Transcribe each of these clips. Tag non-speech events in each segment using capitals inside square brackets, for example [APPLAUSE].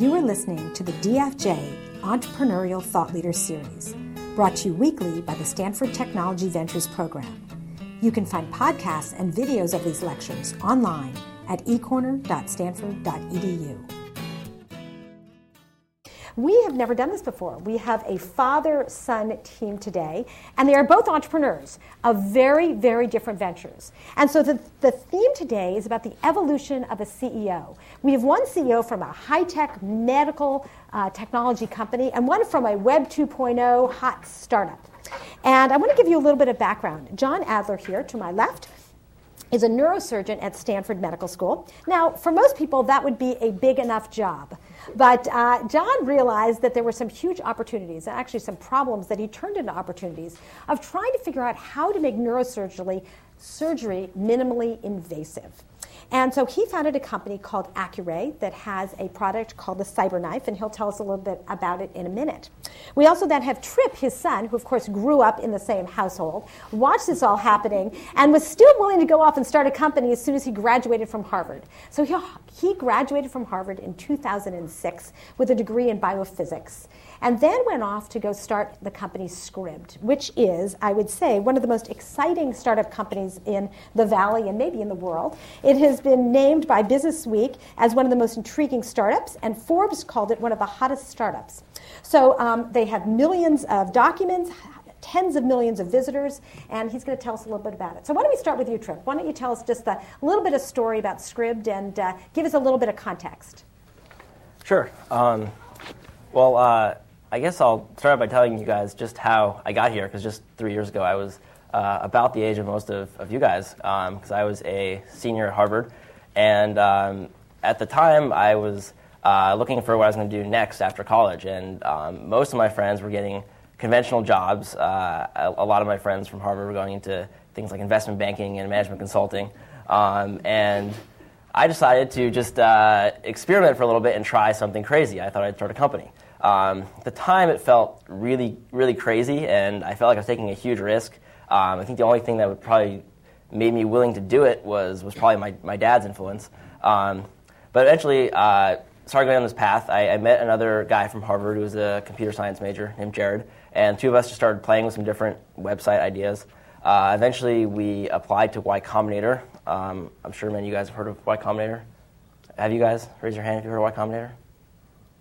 You are listening to the DFJ Entrepreneurial Thought Leader Series, brought to you weekly by the Stanford Technology Ventures Program. You can find podcasts and videos of these lectures online at ecorner.stanford.edu. We have never done this before. We have a father son team today, and they are both entrepreneurs of very, very different ventures. And so the, the theme today is about the evolution of a CEO. We have one CEO from a high tech medical uh, technology company and one from a Web 2.0 hot startup. And I want to give you a little bit of background. John Adler here to my left is a neurosurgeon at Stanford Medical School. Now, for most people, that would be a big enough job. But uh, John realized that there were some huge opportunities, actually some problems that he turned into opportunities of trying to figure out how to make neurosurgery surgery minimally invasive. And so he founded a company called Accuray that has a product called the CyberKnife, and he'll tell us a little bit about it in a minute. We also then have Trip, his son, who of course grew up in the same household, watched this all happening, and was still willing to go off and start a company as soon as he graduated from Harvard. So he, he graduated from Harvard in 2006 with a degree in biophysics and then went off to go start the company Scribd, which is, I would say, one of the most exciting startup companies in the Valley and maybe in the world. It has been named by Business Week as one of the most intriguing startups, and Forbes called it one of the hottest startups. So um, they have millions of documents, tens of millions of visitors, and he's going to tell us a little bit about it. So why don't we start with you, Trip? Why don't you tell us just a little bit of story about Scribd and uh, give us a little bit of context? Sure. Um, well, uh, I guess I'll start by telling you guys just how I got here, because just three years ago I was uh, about the age of most of, of you guys, because um, I was a senior at Harvard. And um, at the time, I was uh, looking for what I was going to do next after college. And um, most of my friends were getting conventional jobs. Uh, a, a, lot of my friends from Harvard were going into things like investment banking and management consulting. Um, and I decided to just uh, experiment for a little bit and try something crazy. I thought I'd start a company. Um, at the time, it felt really, really crazy, and I felt like I was taking a huge risk. Um, I think the only thing that would probably made me willing to do it was, was probably my, my dad's influence. Um, but eventually, uh, started going on this path. I, I, met another guy from Harvard who was a computer science major named Jared, and two of us just started playing with some different website ideas. Uh, eventually, we applied to Y Combinator. Um, I'm sure many of you guys have heard of Y Combinator. Have you guys? Raise your hand if you've heard of Y Combinator.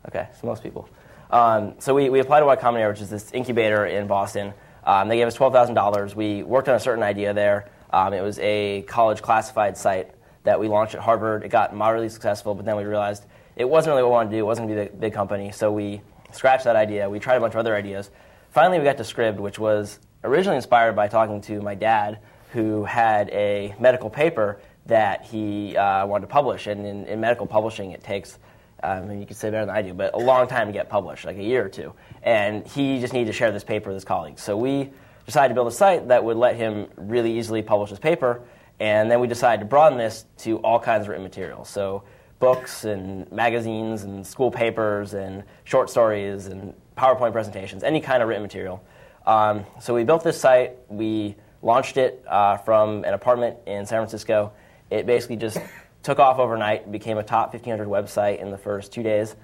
Okay, so most people. Um, so we, we applied to Y Combinator, which is this incubator in Boston. Um, they gave us $12,000. We worked on a certain idea there. Um, it was a college classified site that we launched at Harvard. It got moderately successful, but then we realized it wasn't really what we wanted to do. It wasn't going to be the big company. So we scratched that idea. We tried a bunch of other ideas. Finally, we got to Scribd, which was originally inspired by talking to my dad, who had a medical paper that he uh, wanted to publish. And in, in medical publishing, it takes um, and you can say better than I do, but a long time to get published, like a year or two. And he just needed to share this paper with his colleagues. So we decided to build a site that would let him really easily publish his paper. And then we decided to broaden this to all kinds of written material. So books and magazines and school papers and short stories and PowerPoint presentations, any kind of written material. Um, so we built this site. We launched it uh, from an apartment in San Francisco. It basically just took off overnight, became a top 1500 website in the first two days.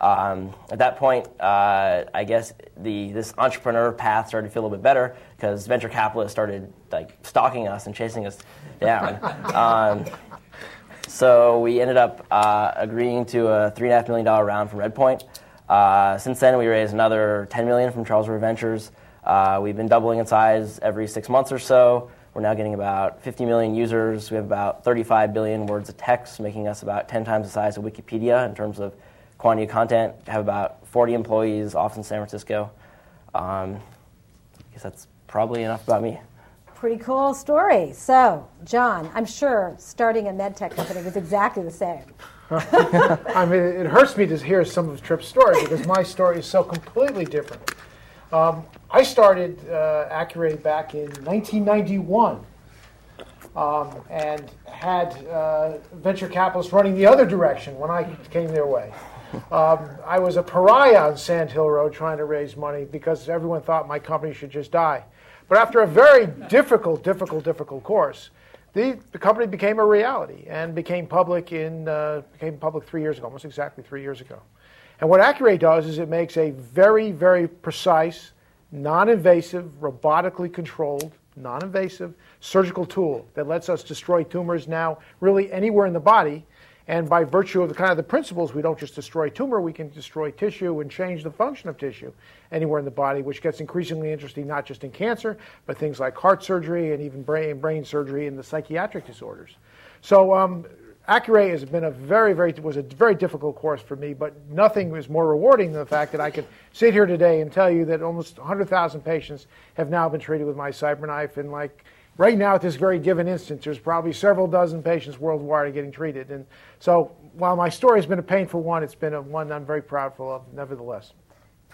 Um, at that point, uh, I guess the this entrepreneur path started to feel a little bit better because venture capitalists started like stalking us and chasing us down. [LAUGHS] um, so we ended up uh, agreeing to a three and a half million dollar round from Redpoint. Uh, since then, we raised another 10 million from Charles River Ventures. Uh, we've been doubling in size every six months or so. We're now getting about 50 million users. We have about 35 billion words of text, making us about 10 times the size of Wikipedia in terms of quantity of content. We have about 40 employees, off in San Francisco. Um, I guess that's probably enough about me. Pretty cool story. So, John, I'm sure starting a med tech company was exactly the same. [LAUGHS] I mean, it hurts me to hear some of Trip's story because my story is so completely different. Um, I started uh, Accuray back in 1991 um, and had uh, venture capitalists running the other direction when I came their way. Um, I was a pariah on Sand Hill Road trying to raise money because everyone thought my company should just die. But after a very difficult, difficult, difficult course, the, the company became a reality and became public in uh, became public three years ago, almost exactly three years ago. And what Accuray does is it makes a very, very precise, non invasive, robotically controlled, non invasive surgical tool that lets us destroy tumors now really anywhere in the body. And by virtue of the kind of the principles, we don't just destroy tumor, we can destroy tissue and change the function of tissue anywhere in the body, which gets increasingly interesting not just in cancer, but things like heart surgery and even brain, brain surgery and the psychiatric disorders. So um, Accuray has been a very, very was a very difficult course for me, but nothing was more rewarding than the fact that I could sit here today and tell you that almost 100,000 patients have now been treated with my CyberKnife, and like right now at this very given instance, there's probably several dozen patients worldwide getting treated. And so, while my story has been a painful one, it's been a one I'm very proudful of, nevertheless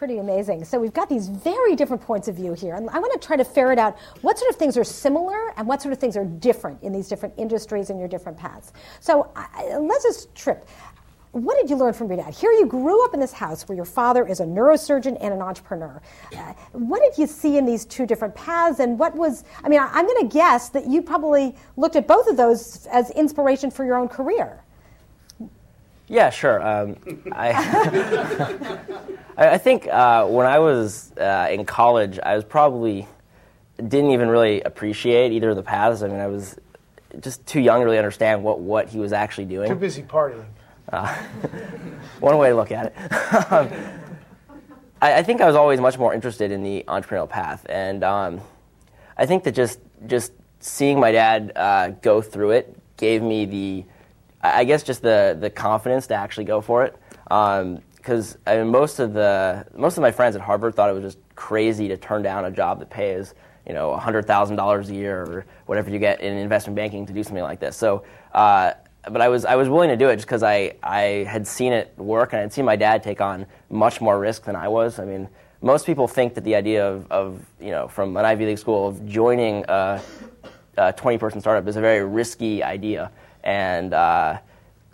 pretty amazing. So we've got these very different points of view here. And I want to try to ferret out what sort of things are similar and what sort of things are different in these different industries and your different paths. So I, let's just Trip. What did you learn from your dad? Here you grew up in this house where your father is a neurosurgeon and an entrepreneur. Uh, what did you see in these two different paths? And what was, I mean, I, I'm going to guess that you probably looked at both of those as inspiration for your own career. Yeah, sure. Um, [LAUGHS] I, I think uh, when I was uh, in college, I was probably didn't even really appreciate either of the paths. I mean, I was just too young to really understand what, what he was actually doing. Too busy partying. Uh, [LAUGHS] one way to look at it. [LAUGHS] um, I, I, think I was always much more interested in the entrepreneurial path, and um, I think that just just seeing my dad uh, go through it gave me the I guess just the the confidence to actually go for it. Because um, I mean, most of the most of my friends at Harvard thought it was just crazy to turn down a job that pays you know hundred thousand dollars a year or whatever you get in investment banking to do something like this. So. Uh, but I was I was willing to do it just because I, I had seen it work and I had seen my dad take on much more risk than I was. I mean, most people think that the idea of, of you know from an Ivy League school of joining a, a 20 person startup is a very risky idea. And uh,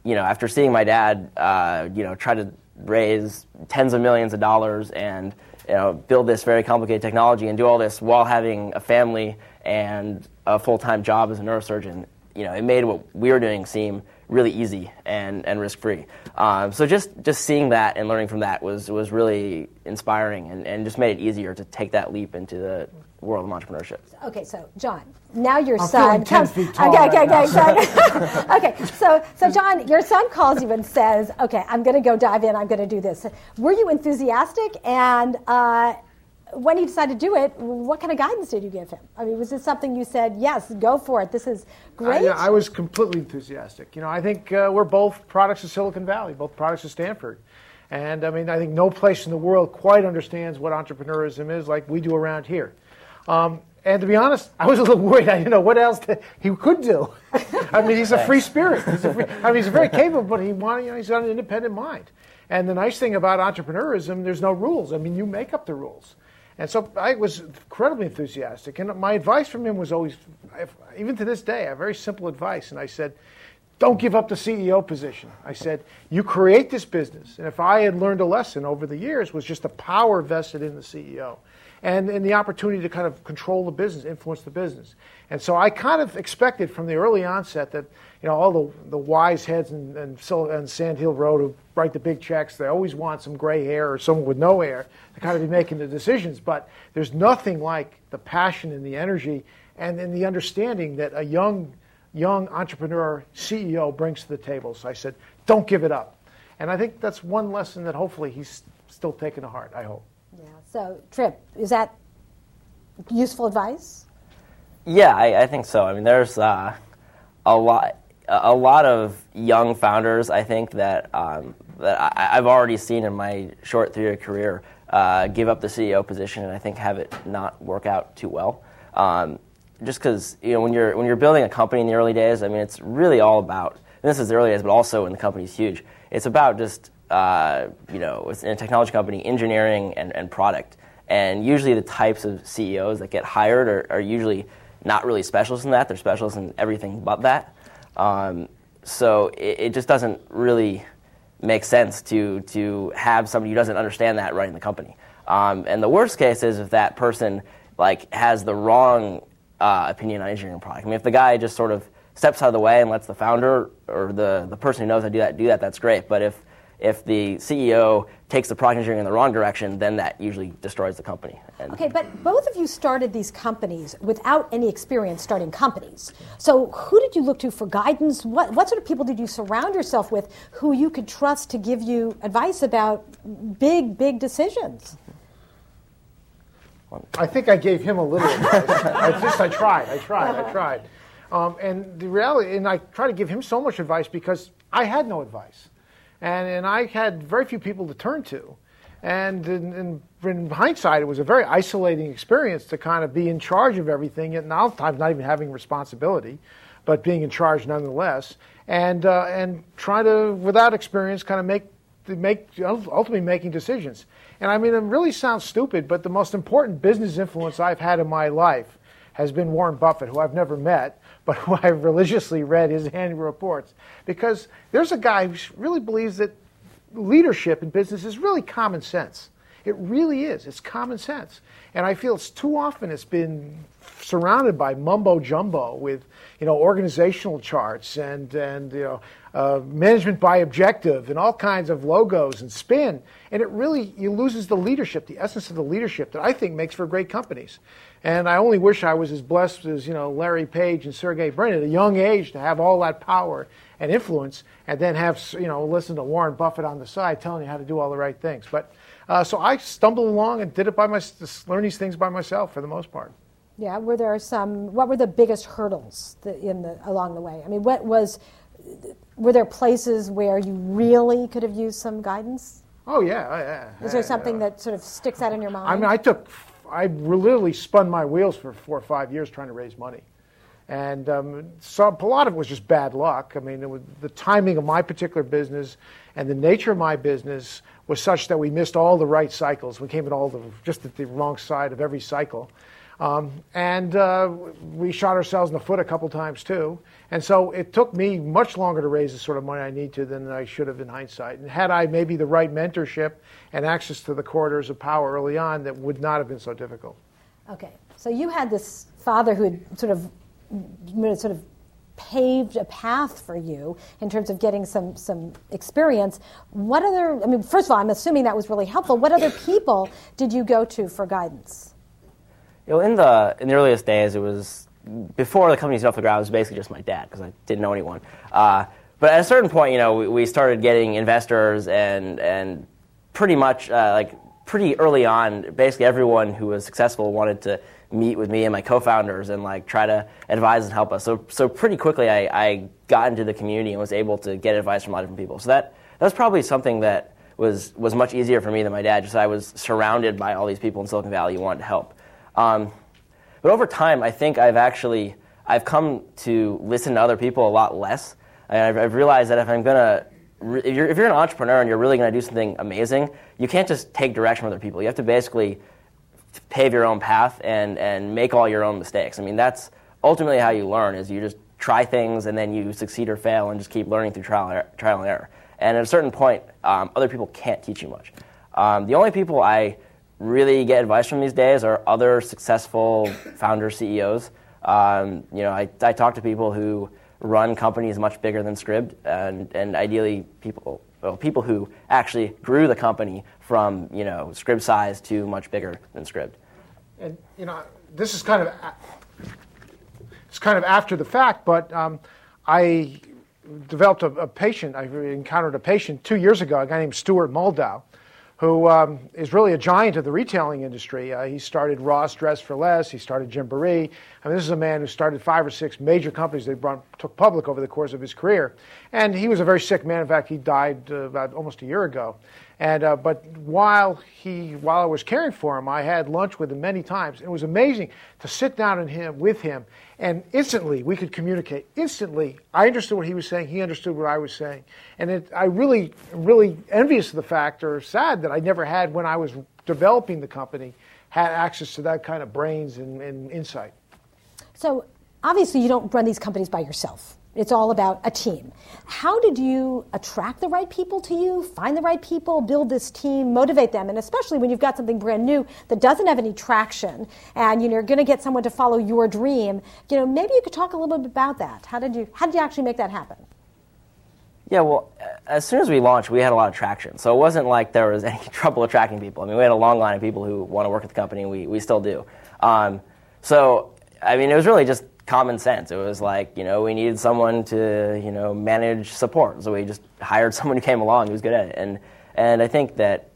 you know, after seeing my dad, uh, you know, try to raise tens of millions of dollars and you know, build this very complicated technology and do all this while having a family and a full-time job as a neurosurgeon, you know, it made what we were doing seem really easy and, and risk-free. Um, so just, just seeing that and learning from that was, was really inspiring and, and just made it easier to take that leap into the world of entrepreneurship. Okay, so John, now your I'm son comes. Okay, right okay, okay, [LAUGHS] [LAUGHS] okay. So, so John, your son calls you and says, "Okay, I'm going to go dive in. I'm going to do this." Were you enthusiastic? And uh, when he decided to do it, what kind of guidance did you give him? I mean, was this something you said, "Yes, go for it. This is great"? I, yeah, I was completely enthusiastic. You know, I think uh, we're both products of Silicon Valley, both products of Stanford. And I mean, I think no place in the world quite understands what entrepreneurship is like we do around here. Um, and to be honest, I was a little [LAUGHS] worried. I didn't know what else he could do. [LAUGHS] I mean, he's a free spirit. He's a free, I mean, he's very capable, but he wanted, you know, he's got an independent mind. And the nice thing about entrepreneurism, there's no rules. I mean, you make up the rules. And so I was incredibly enthusiastic. And my advice from him was always, even to this day, a very simple advice. And I said, don't give up the CEO position. I said, you create this business. And if I had learned a lesson over the years, was just the power vested in the CEO and, and the opportunity to kind of control the business, influence the business. And so I kind of expected from the early onset that you know all the, the wise heads and, and, and Sand Hill Road who write the big checks, they always want some gray hair or someone with no hair to kind of be making the decisions. But there's nothing like the passion and the energy and, and the understanding that a young young entrepreneur CEO brings to the table. So I said, don't give it up. And I think that's one lesson that hopefully he's still taking to heart, I hope. So, Trip, is that useful advice? Yeah, I, I think so. I mean, there's uh, a lot, a lot of young founders. I think that um, that I, have already seen in my short three-year career uh, give up the CEO position, and I think have it not work out too well. Um, just because you know when you're when you're building a company in the early days, I mean, it's really all about. this is the early days, but also when the company's huge. It's about just uh, you know, in a technology company, engineering and, and product. And usually the types of CEOs that get hired are, are usually not really specialists in that. They're specialists in everything but that. Um, so it, it, just doesn't really make sense to, to have somebody who doesn't understand that running the company. Um, and the worst case is if that person like has the wrong uh, opinion on engineering product. I mean, if the guy just sort of steps out of the way and lets the founder or the, the person who knows how to do that do that, that's great. But if if the CEO takes the product engineering in the wrong direction, then that usually destroys the company. And okay, but both of you started these companies without any experience starting companies. So who did you look to for guidance? What, what sort of people did you surround yourself with who you could trust to give you advice about big, big decisions? I think I gave him a little advice. I just I tried, I tried, I tried. Um, and the reality, and I try to give him so much advice because I had no advice. And, and I had very few people to turn to. And in, in, in, hindsight, it was a very isolating experience to kind of be in charge of everything, and now times not even having responsibility, but being in charge nonetheless, and uh, and try to, without experience, kind of make make ultimately making decisions. And I mean, it really sounds stupid, but the most important business influence I've had in my life has been Warren Buffett, who I've never met, but who I've religiously read his annual reports. Because there's a guy who really believes that leadership in business is really common sense. It really is. It's common sense. And I feel it's too often it's been surrounded by mumbo jumbo with, you know, organizational charts and, and you know, uh, management by objective and all kinds of logos and spin. And it really you loses the leadership, the essence of the leadership that I think makes for great companies. And I only wish I was as blessed as you know Larry Page and Sergey Brin at a young age to have all that power and influence, and then have you know listen to Warren Buffett on the side telling you how to do all the right things. But uh, so I stumbled along and did it by my learn these things by myself for the most part. Yeah, were there some? What were the biggest hurdles in the along the way? I mean, what was? Were there places where you really could have used some guidance? Oh yeah, yeah. Is there something that sort of sticks out in your mind? I mean, I took I literally spun my wheels for four or five years trying to raise money. And um, so a lot of it was just bad luck. I mean, was, the timing of my particular business and the nature of my business was such that we missed all the right cycles. We came at all the just at the wrong side of every cycle. Um, and uh, we shot ourselves in the foot a couple times too. And so it took me much longer to raise the sort of money I need to than I should have in hindsight. And had I maybe the right mentorship and access to the corridors of power early on, that would not have been so difficult. Okay, so you had this father who had sort of sort of paved a path for you in terms of getting some some experience. What other? I mean, first of all, I'm assuming that was really helpful. What other people did you go to for guidance? You know, in the in the earliest days, it was before the company's off the ground. It was basically just my dad because I didn't know anyone. Uh, but at a certain point, you know, we, we, started getting investors and and pretty much uh, like pretty early on, basically everyone who was successful wanted to meet with me and my co-founders and like try to advise and help us. So so pretty quickly, I, I got into the community and was able to get advice from a lot of different people. So that that was probably something that was was much easier for me than my dad. Just I was surrounded by all these people in Silicon Valley who wanted to help. Um, but over time, I think I've actually I've come to listen to other people a lot less. And I've, I've realized that if I'm gonna if you're, if you're an entrepreneur and you're really going to do something amazing, you can't just take direction from other people. You have to basically pave your own path and, and make all your own mistakes. I mean, that's ultimately how you learn is you just try things and then you succeed or fail and just keep learning through trial, trial and error. And at a certain point, um, other people can't teach you much. Um, the only people I really get advice from these days are other successful founder CEOs. Um, you know, I, I talk to people who run companies much bigger than Scribd, and, and ideally people well, people who actually grew the company from you know Scribd size to much bigger than Scribd. And you know, this is kind of it's kind of after the fact, but um, I developed a, a, patient. I encountered a patient two years ago, a guy named Stuart Moldaw, who um, is really a giant of the retailing industry. Uh, he started Ross Dress for Less. He started Gymboree. I mean, this is a man who started five or six major companies that brought, took public over the course of his career. And he was a very sick man. In fact, he died uh, about almost a year ago. And uh, but while he while I was caring for him, I had lunch with him many times. It was amazing to sit down and him with him, and instantly we could communicate. Instantly, I understood what he was saying. He understood what I was saying, and it, I really, really envious of the fact, or sad that I never had when I was developing the company, had access to that kind of brains and, and insight. So obviously, you don't run these companies by yourself. It's all about a team. How did you attract the right people to you, find the right people, build this team, motivate them? And especially when you've got something brand new that doesn't have any traction and you know, you're going to get someone to follow your dream, you know, maybe you could talk a little bit about that. How did you, how did you actually make that happen? Yeah, well, as soon as we launched, we had a lot of traction. So it wasn't like there was [LAUGHS] any trouble attracting people. I mean, we had a long line of people who want to work at the company, and we, we still do. Um, so, I mean, it was really just common sense. It was like, you know, we needed someone to, you know, manage support. So we just [LAUGHS] hired [LAUGHS] someone who came along who was good at it. And, and I think that,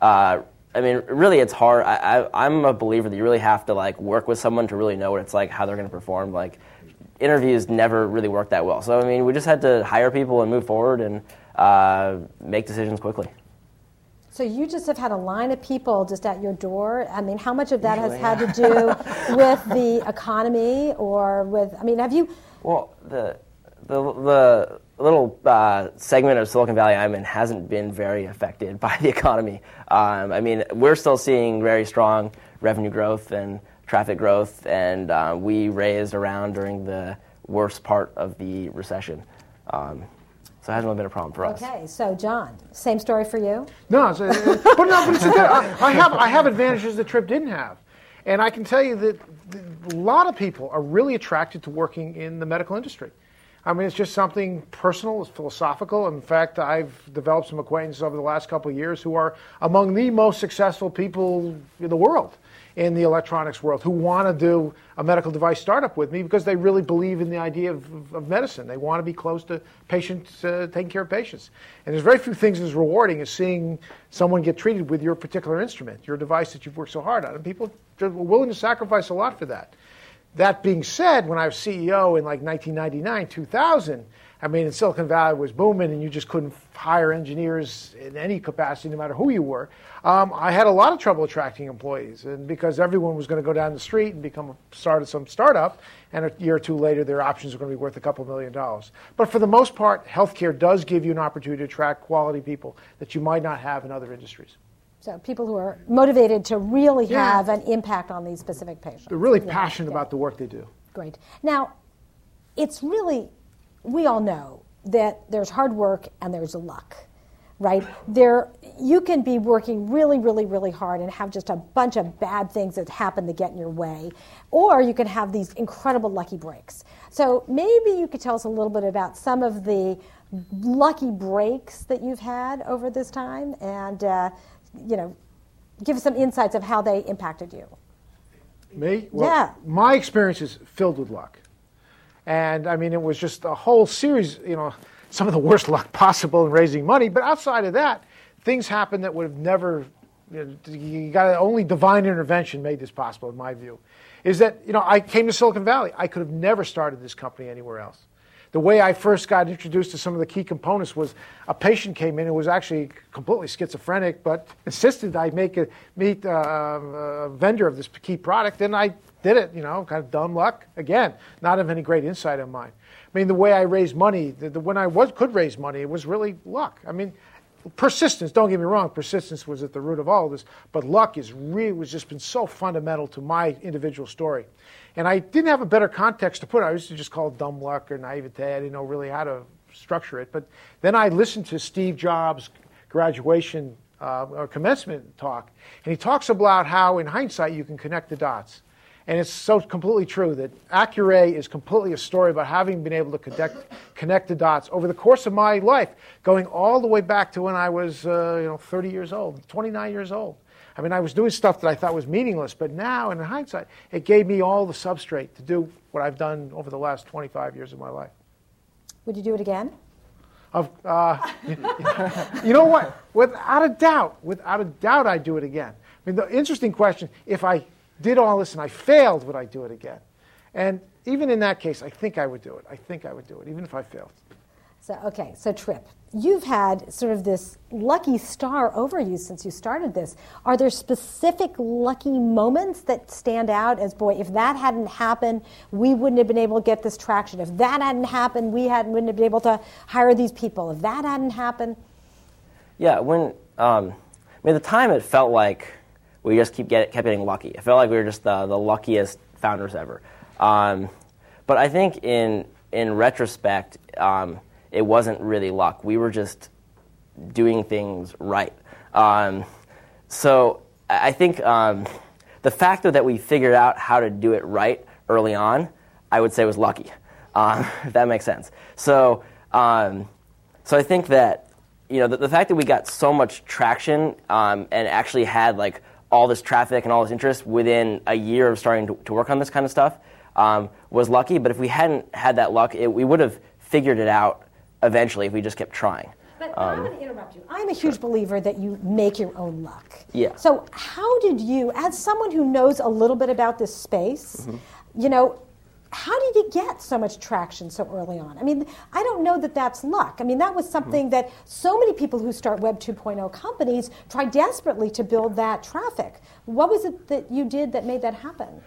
uh, I mean, really, it's hard. I, I, I'm a believer that you really have to, like, work with someone to really know what it's like, how they're going to perform. Like, interviews never really worked that well. So I mean, we just had to hire people and move forward and uh, make decisions quickly. So you just have had a line of people just at your door. I mean, how much of that Usually, has yeah. had to do [LAUGHS] with the economy or with? I mean, have you? Well, the the, the little uh, segment of Silicon Valley I'm in hasn't been very affected [LAUGHS] by the economy. Um, I mean, we're still seeing very strong revenue growth and traffic growth, and uh, we raised around during the worst part of the recession. Um, so it hasn't really been a problem for us. Okay, so John, same story for you? No, uh, but no, but it's I, I, have I have advantages that Trip didn't have, and I can tell you that a lot of people are really attracted to working in the medical industry. I mean, it's just something personal, it's philosophical. In fact, I've developed some acquaintances over the last couple of years who are among the most successful people in the world in the electronics world who want to do a medical device startup with me because they really believe in the idea of, of medicine. They want to be close to patients, uh, taking care of patients. And there's very few things as rewarding as seeing someone get treated with your particular instrument, your device that you've worked so hard on. And people are willing to sacrifice a lot for that. That being said, when I was CEO in like 1999, 2000, I mean, in Silicon Valley was booming, and you just couldn't hire engineers in any capacity, no matter who you were. Um, I had a lot of trouble attracting employees, and because everyone was going to go down the street and become a, start some startup, and a year or two later, their options are going to be worth a couple million dollars. But for the most part, healthcare does give you an opportunity to attract quality people that you might not have in other industries. So people who are motivated to really yeah. have an impact on these specific patients. They're really yeah. passionate yeah. about the work they do. Great. Now, it's really we all know that there's hard work and there's luck right? There you can be working really really really hard and have just a bunch of bad things that happen to get in your way or you can have these incredible lucky breaks. So maybe you could tell us a little bit about some of the lucky breaks that you've had over this time and uh, you know give us some insights of how they impacted you. Me? Well, yeah. my experience is filled with luck and I mean, it was just a whole series, you know, some of the worst luck possible in raising money. But outside of that, things happened that would have never, you, know, you got only divine intervention made this possible, in my view. Is that, you know, I came to Silicon Valley. I could have never started this company anywhere else. The way I first got introduced to some of the key components was a patient came in who was actually completely schizophrenic, but insisted I make a, meet a, a vendor of this key product, and I did it, you know, kind of dumb luck. Again, not of any great insight of mine. I mean, the way I raised money, the, the, when I was, could raise money, it was really luck. I mean, persistence, don't get me wrong, persistence was at the root of all of this, but luck is really, was just been so fundamental to my individual story. And I didn't have a better context to put it. I used to just call it dumb luck or naivete. I didn't know really how to structure it. But then I listened to Steve Jobs' graduation uh, or commencement talk, and he talks about how, in hindsight, you can connect the dots. And it's so completely true that Accuray is completely a story about having been able to connect, connect the dots over the course of my life, going all the way back to when I was uh, you know, 30 years old, 29 years old. I mean, I was doing stuff that I thought was meaningless, but now, in hindsight, it gave me all the substrate to do what I've done over the last 25 years of my life. Would you do it again? Of, uh, [LAUGHS] you know what? Without a doubt, without a doubt, I'd do it again. I mean, the interesting question: if I did all this and I failed, would I do it again? And even in that case, I think I would do it. I think I would do it, even if I failed. So, okay, so Trip, you've had sort of this lucky star over you since you started this. Are there specific lucky moments that stand out as, boy, if that hadn't happened, we wouldn't have been able to get this traction. If that hadn't happened, we hadn't, wouldn't have been able to hire these people. If that hadn't happened? Yeah, when, um, I mean, the time it felt like we just keep get, kept getting lucky. I felt like we were just the, the luckiest founders ever. Um, but I think in in retrospect, um, it wasn't really luck. We were just doing things right. Um, so I think um, the fact that we figured out how to do it right early on, I would say was lucky, [LAUGHS] um, if that makes sense. So um, so I think that you know the, the, fact that we got so much traction um, and actually had like all this traffic and all this interest within a year of starting to, to work on this kind of stuff um, was lucky. But if we hadn't had that luck, it, we would have figured it out eventually if we just kept trying. But um, I'm going to interrupt you. I'm a huge sure. believer that you make your own luck. Yeah. So how did you, as someone who knows a little bit about this space, mm-hmm. you know, how did you get so much traction so early on? I mean, I don't know that that's luck. I mean, that was something that so many people who start Web 2.0 companies try desperately to build that traffic. What was it that you did that made that happen?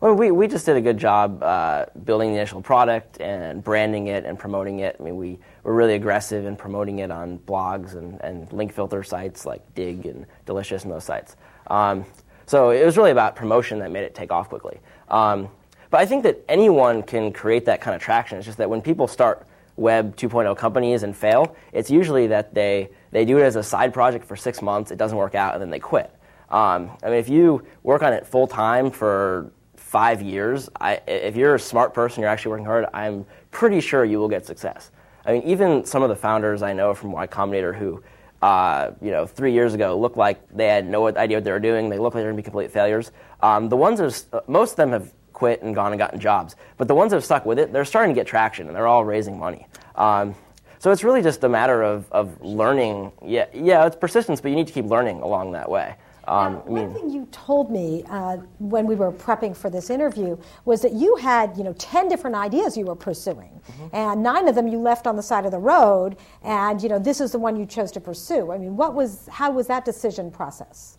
Well, we, we just did a good job uh, building the initial product and branding it and promoting it. I mean, we were really aggressive in promoting it on blogs and, and link filter sites like Digg and Delicious and those sites. Um, so it was really about promotion that made it take off quickly. Um, but I think that anyone can create that kind of traction. It's just that when people start Web 2.0 companies and fail, it's usually that they, they do it as a side project for six months, it doesn't work out, and then they quit. Um, I mean, if you work on it full time for five years, I, if you're a smart person, you're actually working hard, I'm pretty sure you will get success. I mean, even some of the founders I know from Y Combinator who, uh, you know, three years ago looked like they had no idea what they were doing. They looked like they were going to be complete failures. Um, the ones that uh, most of them have quit and gone and gotten jobs, but the ones that have stuck with it, they're starting to get traction and they're all raising money. Um, so it's really just a matter of, of learning. Yeah, yeah, it's persistence, but you need to keep learning along that way. Um, now, one I mean, thing you told me uh, when we were prepping for this interview was that you had, you know, ten different ideas you were pursuing, mm-hmm. and nine of them you left on the side of the road, and you know, this is the one you chose to pursue. I mean, what was, how was that decision process?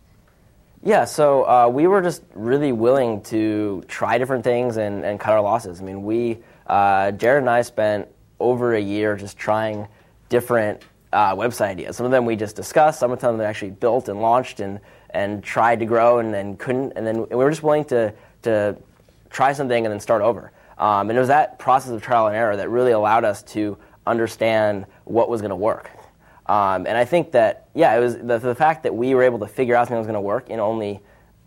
Yeah, so uh, we were just really willing to try different things and, and cut our losses. I mean, we, uh, Jared and I spent over a year just trying different uh, website ideas. Some of them we just discussed, some of them we actually built and launched, and and tried to grow and then couldn't, and then we were just willing to, to try something and then start over. Um, and it was that process of trial and error that really allowed us to understand what was going to work. Um, and I think that, yeah, it was the, the, fact that we were able to figure out something that was going to work in only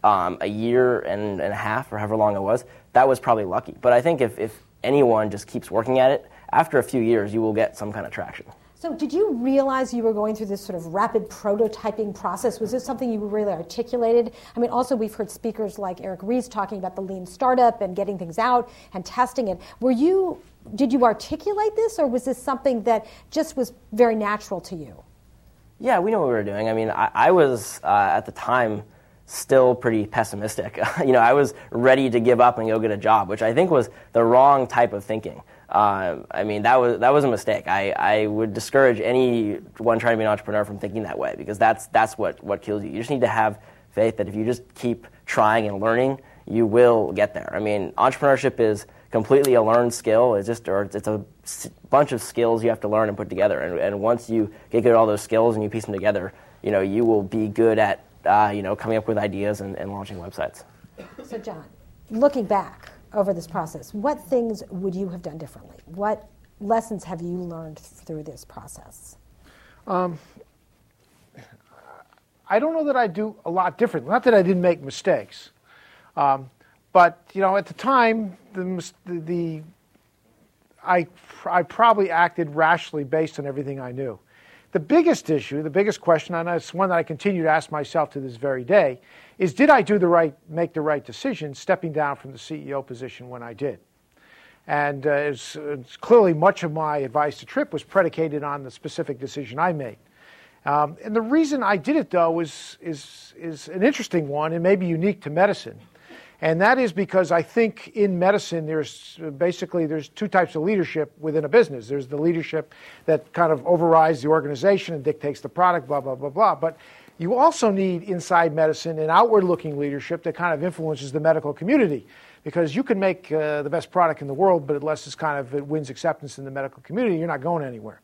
um, a year and, and, a half or however long it was, that was probably lucky. But I think if, if anyone just keeps working at it, after a few years, you will get some kind of traction. So, did you realize you were going through this sort of rapid prototyping process? Was this something you really articulated? I mean, also, we've heard speakers like Eric Ries talking about the lean startup and getting things out and testing it. Were you, did you articulate this, or was this something that just was very natural to you? Yeah, we knew what we were doing. I mean, I, I was, uh, at the time, still pretty pessimistic. [LAUGHS] you know, I was ready to give up and go get a job, which I think was the wrong type of thinking. Uh, I mean, that was that was a mistake. I, I would discourage anyone trying to be an entrepreneur from thinking that way because that's that's what, what kills you. You just need to have faith that if you just keep trying and learning, you will get there. I mean, entrepreneurship is completely a learned skill. It's just or it's a bunch of skills you have to learn and put together. And, and once you get good at all those skills and you piece them together, you know, you will be good at uh, you know coming up with ideas and, and launching websites. So, John, looking back over this process, what things would you have done differently? What lessons have you learned through this process? Um, I don't know that I do a lot different. Not that I didn't make mistakes, um, but you know, at the time, the, the, I, I probably acted rationally based on everything I knew. The biggest issue, the biggest question, and it's one that I continue to ask myself to this very day, is did I do the right, make the right decision stepping down from the CEO position when I did? And uh, it's, it's clearly much of my advice to Trip was predicated on the specific decision I made. Um, and the reason I did it, though, is, is, is an interesting one and maybe unique to medicine. And that is because I think in medicine, there's basically there's two types of leadership within a business. There's the leadership that kind of overrides the organization and dictates the product, blah blah blah blah. But you also need inside medicine and outward-looking leadership that kind of influences the medical community, because you can make uh, the best product in the world, but unless it's kind of it wins acceptance in the medical community, you're not going anywhere.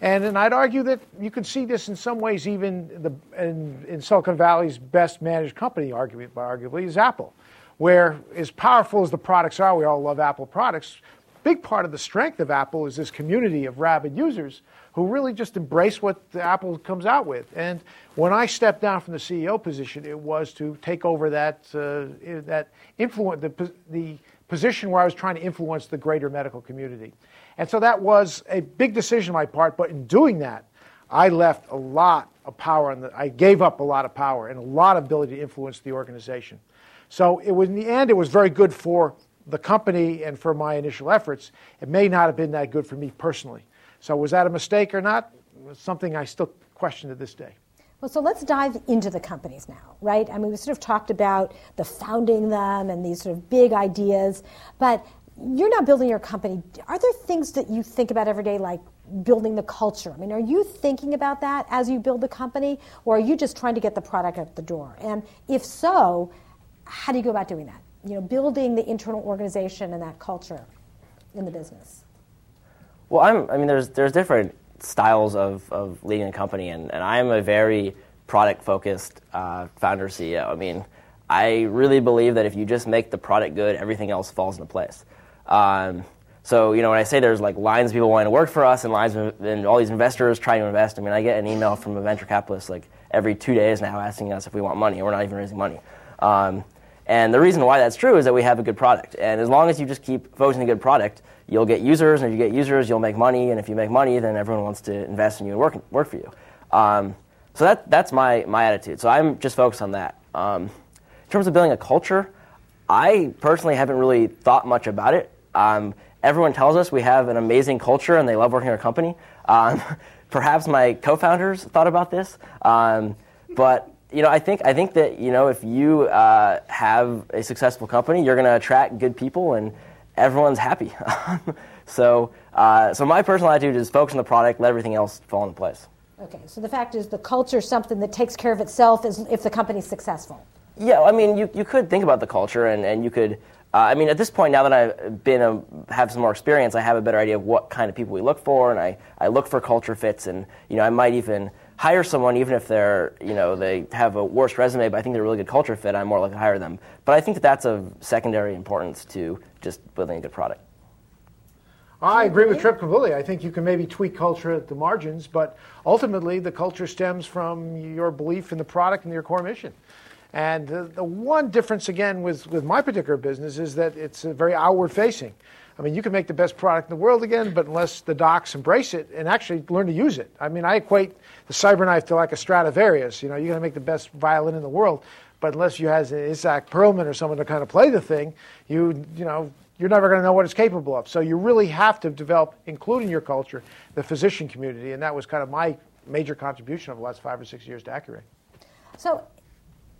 And, and I'd argue that you can see this in some ways even the, in, in Silicon Valley's best managed company, arguably, arguably, is Apple where as powerful as the products are, we all love Apple products, big part of the strength of Apple is this community of rabid users who really just embrace what Apple comes out with. And when I stepped down from the CEO position, it was to take over that uh, that influence the, the position where I was trying to influence the greater medical community. And so that was a big decision on my part. But in doing that, I left a lot of power, and I gave up a lot of power and a lot of ability to influence the organization. So it was, in the end, it was very good for the company and for my initial efforts. It may not have been that good for me personally. So was that a mistake or not? Something I still question to this day. Well, so let's dive into the companies now, right? I mean, we sort of talked about the founding them and these sort of big ideas, but you're now building your company. Are there things that you think about every day, like building the culture? I mean, are you thinking about that as you build the company, or are you just trying to get the product out the door? And if so, how do you go about doing that? You know, building the internal organization and that culture in the business. Well, I'm. I mean, there's there's different styles of, of leading a company, and, and I'm a very product focused uh, founder CEO. I mean, I really believe that if you just make the product good, everything else falls into place. Um, so, you know, when I say there's like lines of people wanting to work for us and lines of, and all these investors trying to invest, I mean, I get an email from a venture capitalist like every two days now asking us if we want money, we're not even raising money. Um, and the reason why that's true is that we have a good product. And as long as you just keep focusing on a good product, you'll get users, and if you get users, you'll make money, and if you make money, then everyone wants to invest in you and work, work for you. Um, so that, that's my, my attitude. So I'm just focused on that. Um, in terms of building a culture, I personally haven't really thought much about it. Um, everyone tells us we have an amazing culture and they love working in our company. Um, [LAUGHS] perhaps my co-founders thought about this, um, but you know, I think I think that you know if you uh, have a successful company, you're going to attract good people and everyone's happy. [LAUGHS] so, uh, so my personal attitude is focus on the product, let everything else fall into place. Okay, so the fact is the culture is something that takes care of itself is if the company's successful. Yeah, I mean, you, you could think about the culture and, and you could, uh, I mean, at this point, now that I've been a, have some more experience, I have a better idea of what kind of people we look for, and I, I look for culture fits, and, you know, I might even hire someone even if they're, you know, they have a worse resume, but I think they're a really good culture fit, I'm more likely to hire them. But I think that that's of secondary importance to just building a good product. I agree with Trip completely. I think you can maybe tweak culture at the margins, but ultimately the culture stems from your belief in the product and your core mission. And the, the one difference, again, with, with my particular business is that it's very outward facing. I mean, you can make the best product in the world again, but unless the docs embrace it and actually learn to use it. I mean, I equate the CyberKnife to like a Stradivarius. You know, you're going to make the best violin in the world, but unless you have Isaac Perlman or someone to kind of play the thing, you, you know, you're never going to know what it's capable of. So you really have to develop, including your culture, the physician community, and that was kind of my major contribution of the last five or six years to Accuray. So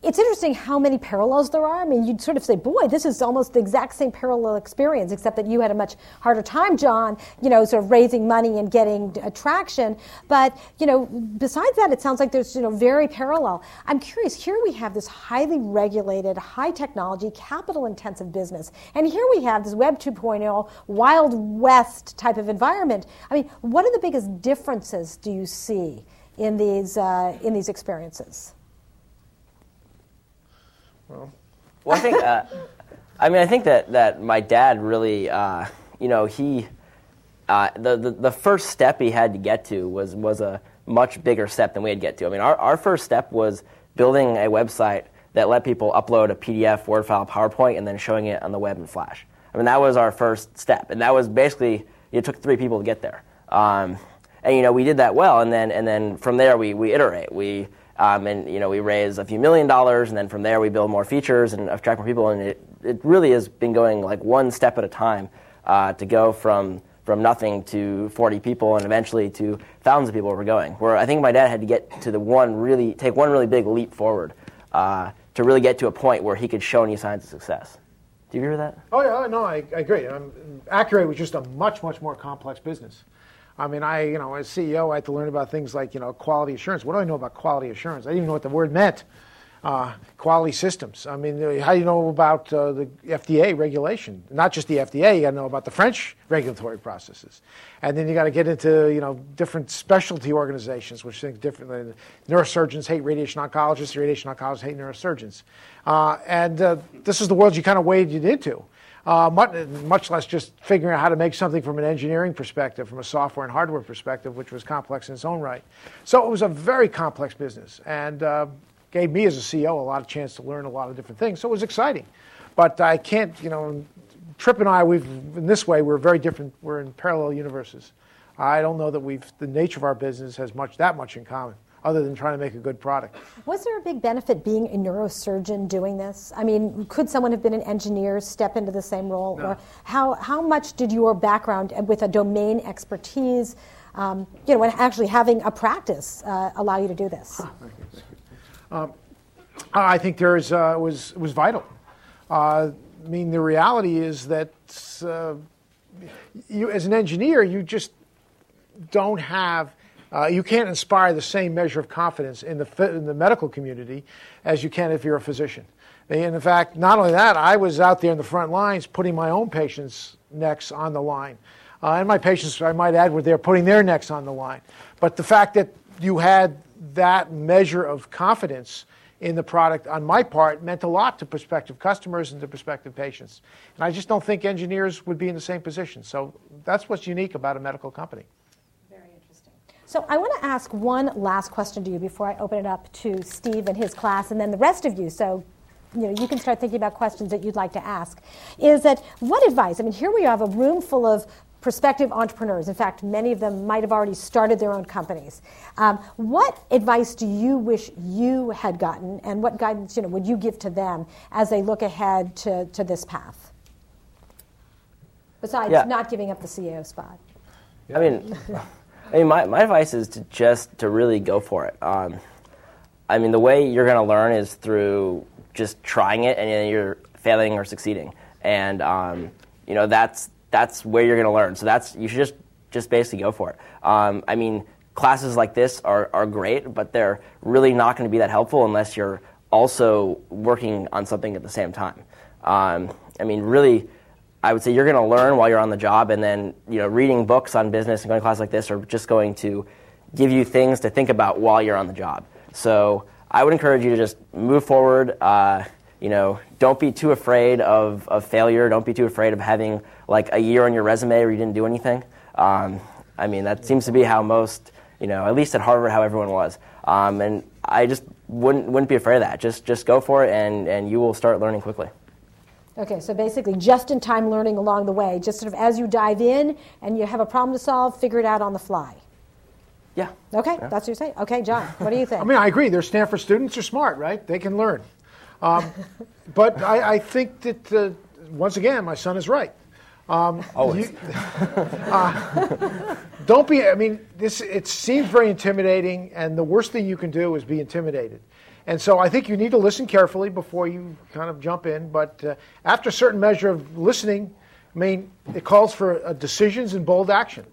it's interesting how many parallels there are. I mean, you'd sort of say, boy, this is almost the exact same parallel experience, except that you had a much harder time, John, you know, sort of raising money and getting attraction. But, you know, besides that, it sounds like there's, you know, very parallel. I'm curious, here we have this highly regulated, high technology, capital intensive business. And here we have this Web 2.0, Wild West type of environment. I mean, what are the biggest differences do you see in these, uh, in these experiences? Well, well I think, uh, I mean, I think that, that my dad really, uh, you know, he, uh, the, the, the first step he had to get to was, was a much bigger step than we had to get to. I mean, our, our first step was building a website that let people upload a PDF, Word file, PowerPoint, and then showing it on the web in Flash. I mean, that was our first step, and that was basically it took three people to get there. Um, and you know, we did that well, and then and then from there we we iterate. We um, and you know, we raise a few million dollars, and then from there we build more features and attract more people. And it, it really has been going like one step at a time uh, to go from from nothing to 40 people, and eventually to thousands of people we're going. Where I think my dad had to get to the one really take one really big leap forward uh, to really get to a point where he could show any signs of success. Do you agree with that? Oh yeah, no, I, I agree. Um, Accuray was just a much, much more complex business. I mean, I, you know, as CEO, I had to learn about things like, you know, quality assurance. What do I know about quality assurance? I didn't even know what the word meant. Uh, quality systems. I mean, uh, how do you know about uh, the FDA regulation? Not just the FDA, you got to know about the French regulatory processes. And then you got to get into, you know, different specialty organizations, which think differently. Neurosurgeons hate radiation oncologists, radiation oncologists hate neurosurgeons. Uh, and uh, this is the world you kind of waded into uh, much, less just figuring out how to make something from an engineering perspective, from a software and hardware perspective, which was complex in its own right. So it was a very complex business and uh, gave me as a CEO a lot of chance to learn a lot of different things. So it was exciting. But I can't, you know, Trip and I, we've in this way, we're very different. We're in parallel universes. I don't know that we've the nature of our business has much that much in common, other than trying to make a good product. Was there a big benefit being a neurosurgeon doing this? I mean, could someone have been an engineer step into the same role, No. or how how much did your background with a domain expertise, um, you know, and actually having a practice uh, allow you to do this? I think there's uh, was was vital. Uh, I mean, the reality is that uh, you, as an engineer, you just don't have. Uh, you can't inspire the same measure of confidence in the in the medical community as you can if you're a physician. And in fact, not only that, I was out there in the front lines putting my own patients' necks on the line, uh, and my patients, I might add, were there putting their necks on the line. But the fact that you had that measure of confidence in the product on my part meant a lot to prospective customers and to prospective patients. And I just don't think engineers would be in the same position. So that's what's unique about a medical company. So I want to ask one last question to you before I open it up to Steve and his class, and then the rest of you. So, you know, you can start thinking about questions that you'd like to ask. Is that what advice? I mean, here we have a room full of prospective entrepreneurs. In fact, many of them might have already started their own companies. Um, what advice do you wish you had gotten, and what guidance, you know, would you give to them as they look ahead to, to this path? Besides Yeah. not giving up the CEO spot. I mean, [LAUGHS] I mean, my, my advice is to just to really go for it. Um, I mean, the way you're going to learn is through just trying it, and then you're failing or succeeding, and um, you know that's that's where you're going to learn. So that's you should just just basically go for it. Um, I mean, classes like this are are great, but they're really not going to be that helpful unless you're also working on something at the same time. Um, I mean, really. I would say you're going to learn while you're on the job, and then you know, reading books on business and going to classes like this are just going to give you things to think about while you're on the job. So I would encourage you to just move forward. Uh, you know, don't be too afraid of, of failure. Don't be too afraid of having like a year on your resume where you didn't do anything. Um, I mean, that seems to be how most, you know, at least at Harvard, how everyone was. Um, and I just wouldn't wouldn't be afraid of that. Just just go for it, and, and you will start learning quickly. Okay, so basically just in time learning along the way, just sort of as you dive in and you have a problem to solve, figure it out on the fly. Yeah. Okay, that's what you're saying. Okay, John, what do you think? I mean, I agree. Their Stanford students are smart, right? They can learn. Um, [LAUGHS] but I, I think that, uh, once again, my son is right. Um, Always. you- [LAUGHS] uh, don't be, I mean, this, it seems very intimidating, and the worst thing you can do is be intimidated. And so I think you need to listen carefully before you kind of jump in. But uh, after a certain measure of listening, I mean, it calls for uh, decisions and bold action.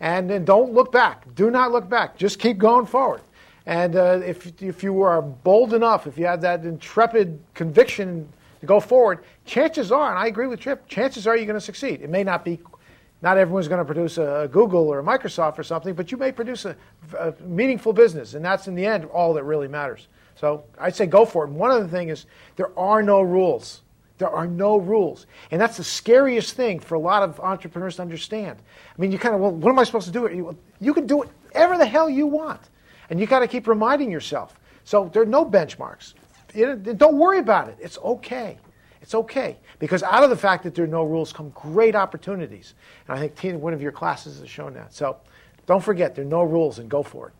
And then don't look back. Do not look back. Just keep going forward. And uh, if, if you are bold enough, if you have that intrepid conviction to go forward, chances are, and I agree with Trip, chances are you're going to succeed. It may not be, not everyone's going to produce a, Google or a Microsoft or something, but you may produce a, a meaningful business, and that's in the end all that really matters. So I'd say go for it. And one other thing is there are no rules. There are no rules. And that's the scariest thing for a lot of entrepreneurs to understand. I mean, you kind of, well, what am I supposed to do? You, you can do whatever the hell you want. And you got to keep reminding yourself. So there are no benchmarks. Know, don't worry about it. It's okay. It's okay. Because out of the fact that there are no rules come great opportunities. And I think Tina, one of your classes has shown that. So don't forget, there are no rules and go for it.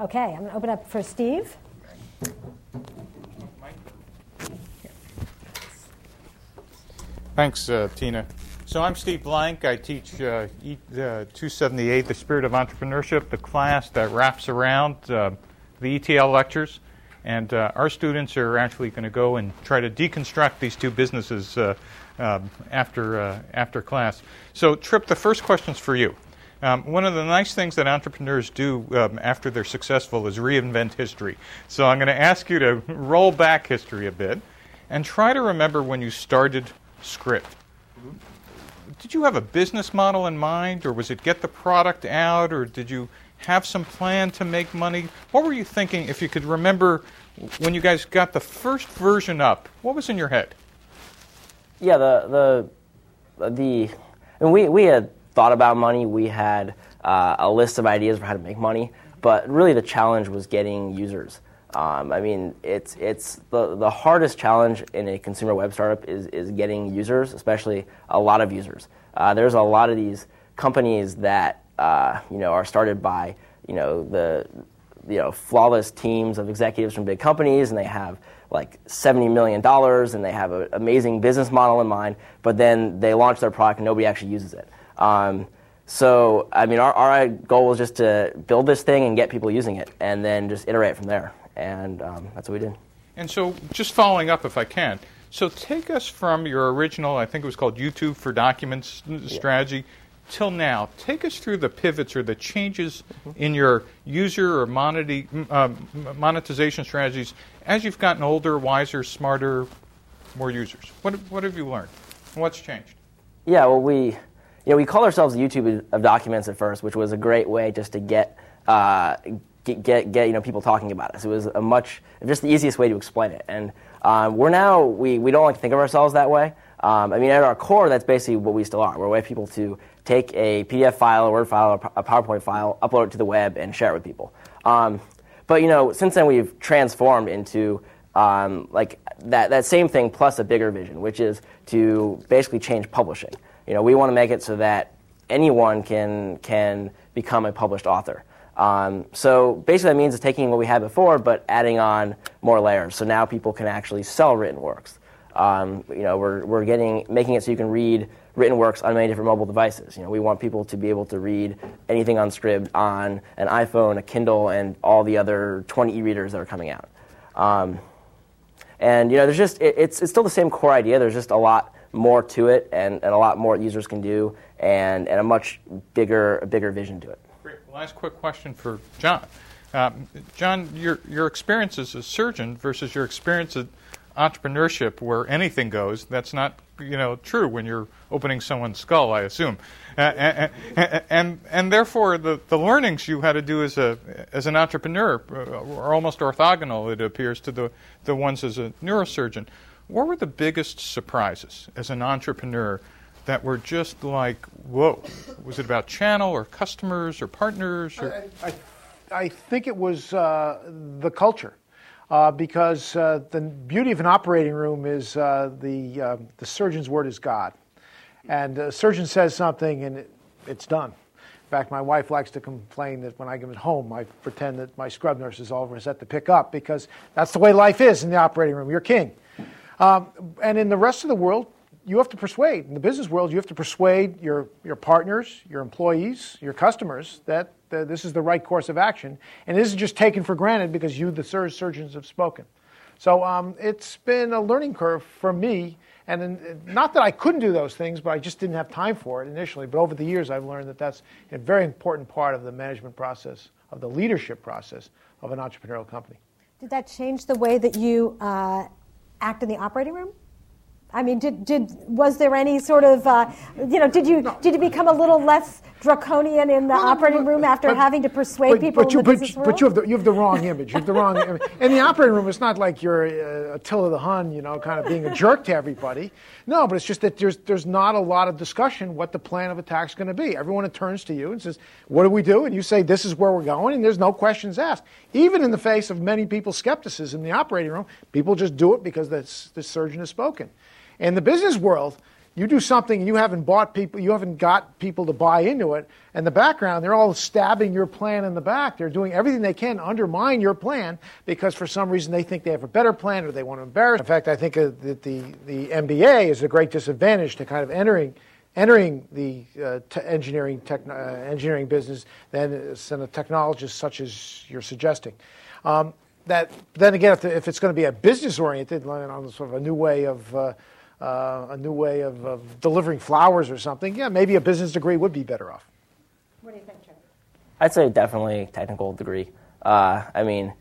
Okay, I'm going to open up for Steve. Thanks, uh, Tina. So I'm Steve Blank. I teach uh, e- uh, 278, The Spirit of Entrepreneurship, the class that wraps around uh, the ETL lectures. And uh, our students are actually going to go and try to deconstruct these two businesses uh, um, after, uh, after class. So, Trip, the first question's for you. Um, one of the nice things that entrepreneurs do um, after they're successful is reinvent history. So I'm going to ask you to [LAUGHS] roll back history a bit and try to remember when you started Scribd. Did you have a business model in mind, or was it get the product out, or did you have some plan to make money? What were you thinking if you could remember when you guys got the first version up? What was in your head? Yeah, the the the and we we had thought about money. We had uh, a list of ideas for how to make money, but really the challenge was getting users. Um, I mean, it's it's the the hardest challenge in a consumer web startup is is getting users, especially a lot of users. Uh, there's a lot of these companies that uh, you know are started by you know the you know flawless teams of executives from big companies, and they have like $70 million and they have an amazing business model in mind, but then they launch their product and nobody actually uses it. Um, so, I mean, our, our goal was just to build this thing and get people using it and then just iterate from there. And um, that's what we did. And so, just following up, if I can. So, take us from your original, I think it was called YouTube for Documents strategy, till now. Take us through the pivots or the changes mm-hmm. in your user or uh, monetization strategies as you've gotten older, wiser, smarter, more users. What, what have you learned? What's changed? Yeah, well, we, you know, we called ourselves YouTube of Documents at first, which was a great way just to get, uh, get, get, get, you know, people talking about us. It was a much, just the easiest way to explain it. And um, we're now, we, we don't like to think of ourselves that way. Um, I mean, at our core, that's basically what we still are. We're a way for people to take a PDF file, a Word file, a PowerPoint file, upload it to the web, and share it with people. Um, but you know, since then we've transformed into um, like that, that same thing plus a bigger vision, which is to basically change publishing. You know, we want to make it so that anyone can can become a published author. Um, so basically, that means taking what we had before, but adding on more layers. So now people can actually sell written works. Um, you know, we're, we're getting making it so you can read written works on many different mobile devices. You know, we want people to be able to read anything on Scribd on an iPhone, a Kindle, and all the other 20 e-readers that are coming out. Um, and you know, there's just it, it's it's still the same core idea. There's just a lot more to it, and, and a lot more users can do, and, and a much bigger a bigger vision to it. Great. Last quick question for John. Um, John, your your experience as a surgeon versus your experience at entrepreneurship, where anything goes. That's not you know true when you're opening someone's skull, I assume. and, and, and therefore, the, the learnings you had to do as, a, as an entrepreneur are almost orthogonal, it appears, to the, the ones as a neurosurgeon. What were the biggest surprises as an entrepreneur that were just like, whoa? Was it about channel or customers or partners? Or? I, I, I think it was uh, the culture. Uh, because uh, the beauty of an operating room is uh, the, uh, the surgeon's word is God. And the surgeon says something and it, it's done. In fact, my wife likes to complain that when I get home, I pretend that my scrub nurse is over set to pick up because that's the way life is in the operating room. You're king. Um, and in the rest of the world, you have to persuade. In the business world, you have to persuade your, your partners, your employees, your customers that uh, this is the right course of action. And this is just taken for granted because you, the surgeons, have spoken. So um, it's been a learning curve for me and not that I couldn't do those things, but I just didn't have time for it initially. But over the years, I've learned that that's a very important part of the management process, of the leadership process of an entrepreneurial company. Did that change the way that you uh, act in the operating room? I mean, did, did was there any sort of uh, you know did you no. did you become a little less draconian in the well, operating room after but, having to persuade but, people but you, in the business world? But you have the you have the wrong image. You have the wrong. [LAUGHS] image. In the operating room, it's not like you're uh, Attila the Hun, you know, kind of being a jerk to everybody. No, but it's just that there's there's not a lot of discussion what the plan of attack is going to be. Everyone turns to you and says, "What do we do?" And you say, "This is where we're going," and there's no questions asked. Even in the face of many people's skepticism in the operating room, people just do it because the, the surgeon has spoken. In the business world, you do something and you haven't bought people, you haven't got people to buy into it. And the background, they're all stabbing your plan in the back. They're doing everything they can to undermine your plan because for some reason they think they have a better plan or they want to embarrass. In fact, I think that the, the MBA is a great disadvantage to kind of entering entering the uh, engineering uh, engineering business than a technologist such as you're suggesting. Um, that then again, if, the, if it's going to be a business oriented, on sort of a new way of uh, uh, a new way of, of, delivering flowers or something, yeah, maybe a business degree would be better off. What do you think, Joe? I'd say definitely technical degree. Uh, I mean,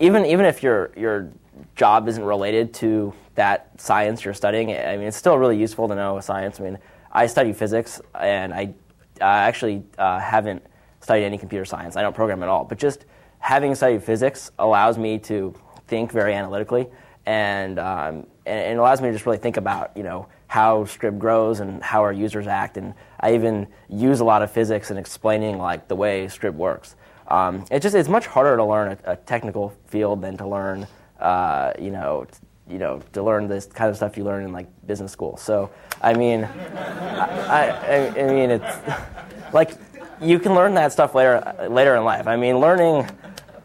even even if your your job isn't related to that science you're studying, I mean, it's still really useful to know a science. I mean, I study physics, and I, I actually uh, haven't studied any computer science. I don't program at all, but just having studied physics allows me to think very analytically and, um, and it allows me to just really think about you know how Scribd grows and how our users act, and I even use a lot of physics in explaining like the way Scribd works. Um, it's just it's much harder to learn a, a technical field than to learn uh, you know you know to learn this kind of stuff you learn in like business school. So I mean, I, I, I mean it's [LAUGHS] like you can learn that stuff later later in life. I mean, learning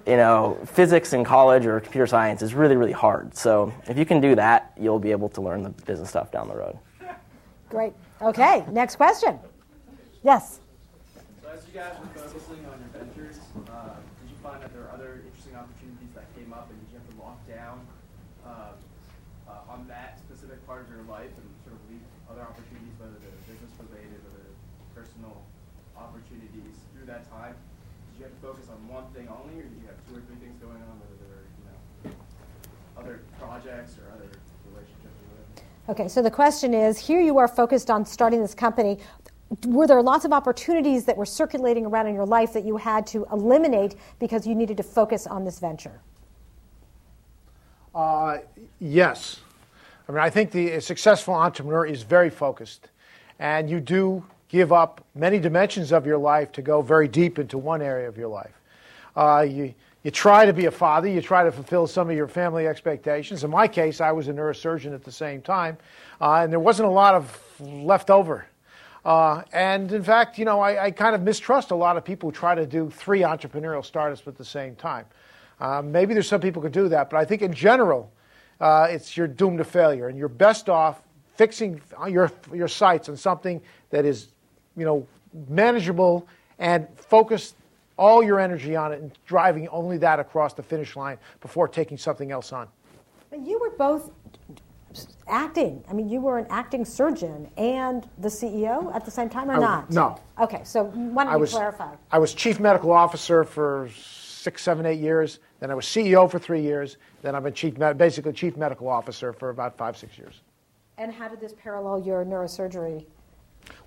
you know, physics in college or computer science is really, really hard. So if you can do that, you'll be able to learn the business stuff down the road. Great. Okay, next question. Yes. So as you guys were focusing on your ventures, uh, did you find that there are other interesting opportunities that came up and did you have to lock down uh, uh, on that specific part of your life and sort of leave other opportunities, whether they're business related or they're personal opportunities through that time? Did you have to focus on one thing only or did you have two or three things going on, whether there were, you know, other projects or other relationships or whatever? Okay, so the question is here you are focused on starting this company. Were there lots of opportunities that were circulating around in your life that you had to eliminate because you needed to focus on this venture? Uh, yes. I mean, I think the successful entrepreneur is very focused, and you do give up many dimensions of your life to go very deep into one area of your life. Uh, you, you try to be a father, you try to fulfill some of your family expectations. In my case, I was a neurosurgeon at the same time, uh, and there wasn't a lot of left over. Uh, and in fact, you know, I, I, kind of mistrust a lot of people who try to do three entrepreneurial startups at the same time. Uh, maybe there's some people who do that, but I think in general, uh, it's you're doomed to failure, and you're best off fixing your your sights on something that is, you know, manageable and focus all your energy on it and driving only that across the finish line before taking something else on. And You were both acting. I mean, you were an acting surgeon and the CEO at the same time, or I- not? no. Okay, so why don't I you was clarify? I was chief medical officer for six, seven, eight years. Then I was CEO for three years. Then I've been chief, basically chief medical officer for about five, six years. And how did this parallel your neurosurgery?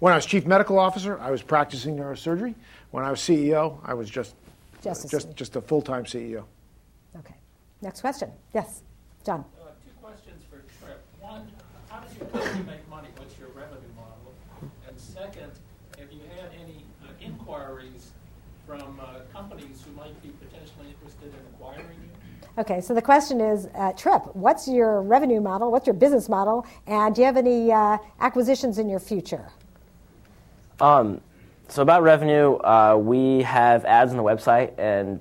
When I was chief medical officer, I was practicing neurosurgery. When I was CEO, I was just Just a just, just a full time CEO. Okay. Next question. Yes, John. Uh, Two questions for Trip. One, how does your company make money? What's your revenue model? And second, have you had any uh, inquiries from uh, companies who might be potentially interested in acquiring you? Okay, so the question is, uh, Trip, what's your revenue model? What's your business model? And do you have any uh, acquisitions in your future? Um, so about revenue, uh, we have ads on the website, and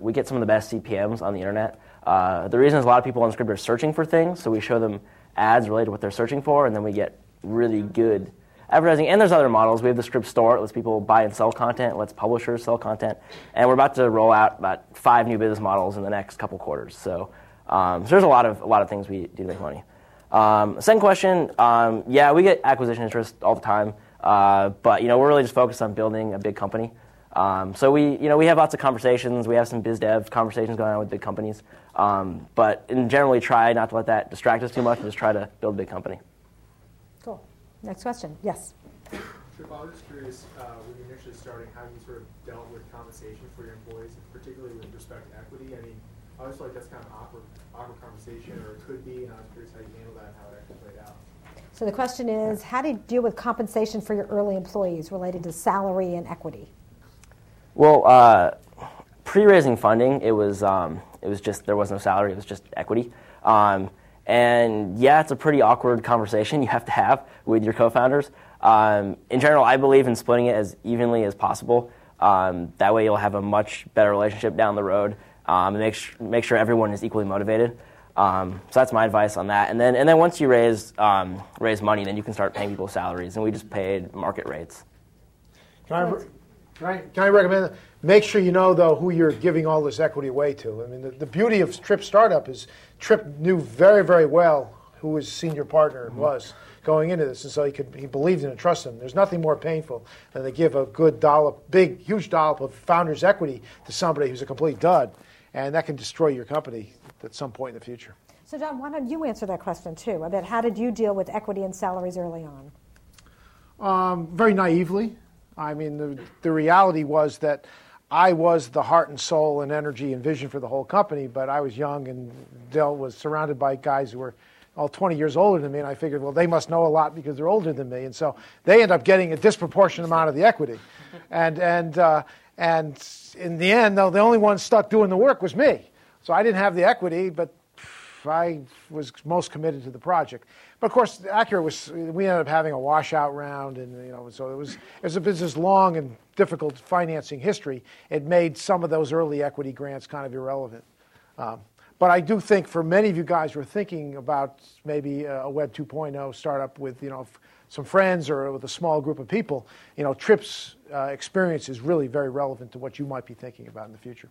we get some of the best CPMS on the internet. Uh, the reason is a lot of people on Scribd are searching for things, so we show them ads related to what they're searching for, and then we get really good advertising. And there's other models. We have the Scribd store; it lets people buy and sell content, lets publishers sell content, and we're about to roll out about five new business models in the next couple quarters. So, um, so there's a lot of a lot of things we do to make money. Um, second question, um, yeah, we get acquisition interest all the time. Uh, but you know, we're really just focused on building a big company. Um, so we, you know, we have lots of conversations. We have some biz dev conversations going on with big companies. Um, but in general, we try not to let that distract us too much and just try to build a big company. Cool. Next question. Yes. Trip, I was just curious, uh, when you initially starting, how you sort of dealt with compensation for your employees, particularly with respect to equity. I mean, I always feel like that's kind of an awkward, awkward conversation, or it could be, and I was curious how you handled that and how it actually played out. So the question is, how do you deal with compensation for your early employees related to salary and equity? Well, uh, pre-raising funding, it was um, it was just there was no salary; it was just equity. Um, and yeah, it's a pretty awkward conversation you have to have with your co-founders. Um, in general, I believe in splitting it as evenly as possible. Um, that way, you'll have a much better relationship down the road, um, and make sh- make sure everyone is equally motivated. Um, so that's my advice on that. And then and then once you raise um, raise money, then you can start paying people salaries, and we just paid market rates. Can I, can I, can I recommend that? Make sure you know, though, who you're giving all this equity away to. I mean, the, the beauty of Trip Startup is Trip knew very, very well who his senior partner was going into this, and so he could he believed in and trusted him. There's nothing more painful than to give a good dollop, big, huge dollop of founder's equity to somebody who's a complete dud, and that can destroy your company at some point in the future. So John, why don't you answer that question too? About how did you deal with equity and salaries early on? Um, very naively. I mean, the, the reality was that I was the heart and soul and energy and vision for the whole company, but I was young and Dell was surrounded by guys who were all 20 years older than me, and I figured, well, they must know a lot because they're older than me, and so they end up getting a disproportionate amount of the equity, and and uh, And in the end, though, the only one stuck doing the work was me. So I didn't have the equity, but I was most committed to the project. But of course, Accuray was. We ended up having a washout round, and you know, so it was. As a business long and difficult financing history, it made some of those early equity grants kind of irrelevant. Um, but I do think for many of you guys who are thinking about maybe a Web 2.0 startup with you know some friends or with a small group of people, you know, Trip's uh, experience is really very relevant to what you might be thinking about in the future.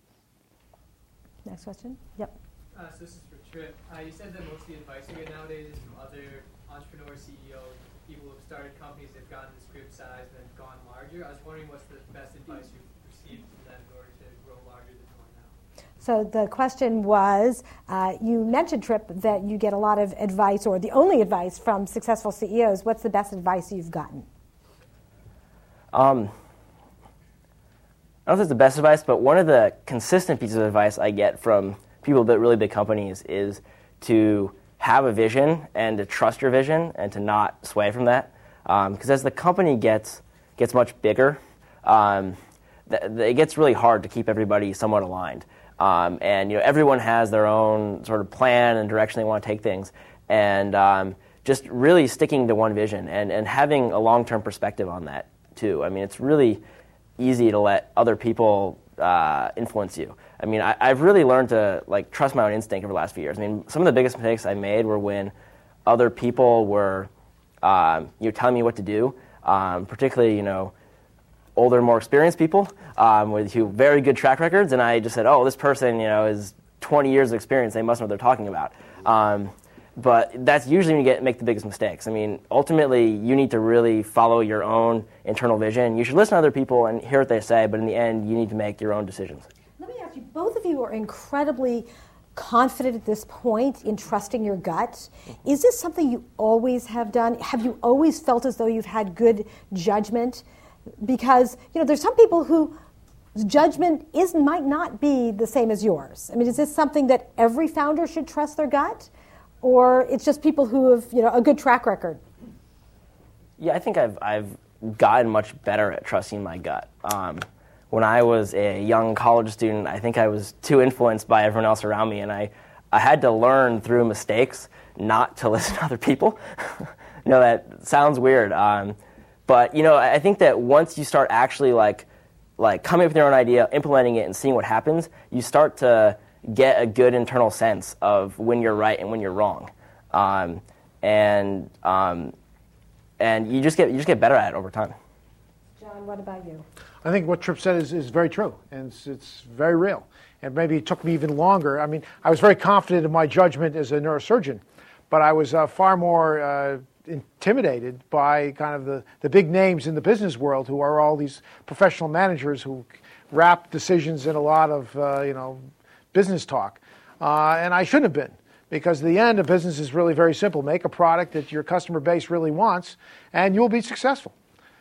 Next question. Yep. Uh, so this is for Trip. Uh, you said that most of the advice you get nowadays is from other entrepreneurs, CEOs, people who've started companies that have gotten this group size and then gone larger. I was wondering what's the best advice you've received from them in order to grow larger than you are now. So the question was, uh, you mentioned Trip that you get a lot of advice, or the only advice from successful CEOs. What's the best advice you've gotten? Um, I don't know if it's the best advice, but one of the consistent pieces of advice I get from people build really big companies is to have a vision and to trust your vision and to not sway from that. Because um, as the company gets gets much bigger, um, th- it gets really hard to keep everybody somewhat aligned. Um, and you know everyone has their own sort of plan and direction they want to take things, and um, just really sticking to one vision and, and having a long term perspective on that too. I mean, it's really easy to let other people uh, influence you. I mean, I, have really learned to like trust my own instinct over the last few years. I mean, some of the biggest mistakes I made were when other people were, um, you know, telling me what to do. Um, particularly, you know, older, more experienced people um, with who very good track records, and I just said, "Oh, this person, you know, is 20 years of experience. They must know what they're talking about." But that's usually when you get make the biggest mistakes. I mean, ultimately, you need to really follow your own internal vision. You should listen to other people and hear what they say, but in the end, you need to make your own decisions. Let me ask you: both of you are incredibly confident at this point in trusting your gut. Is this something you always have done? Have you always felt as though you've had good judgment? Because you know, there's some people who judgment is might not be the same as yours. I mean, is this something that every founder should trust their gut? Or it's just people who have you know a good track record? Yeah, I think I've I've gotten much better at trusting my gut. Um, when I was a young college student, I think I was too influenced by everyone else around me, and I I had to learn through mistakes not to [LAUGHS] listen to other people. [LAUGHS] know that sounds weird, um, but you know I think that once you start actually like like coming up with your own idea, implementing it, and seeing what happens, you start to get a good internal sense of when you're right and when you're wrong. Um, and, um, and you, just get, you just get better at it over time. John, what about you? I think what Trip said is, is very true, and it's, it's very real. And maybe it took me even longer. I mean, I was very confident in my judgment as a neurosurgeon, but I was uh, far more uh, intimidated by kind of the, the big names in the business world who are all these professional managers who wrap decisions in a lot of, uh, you know, business talk. Uh, and I shouldn't have been because the end of business is really very simple. Make a product that your customer base really wants, and you'll be successful.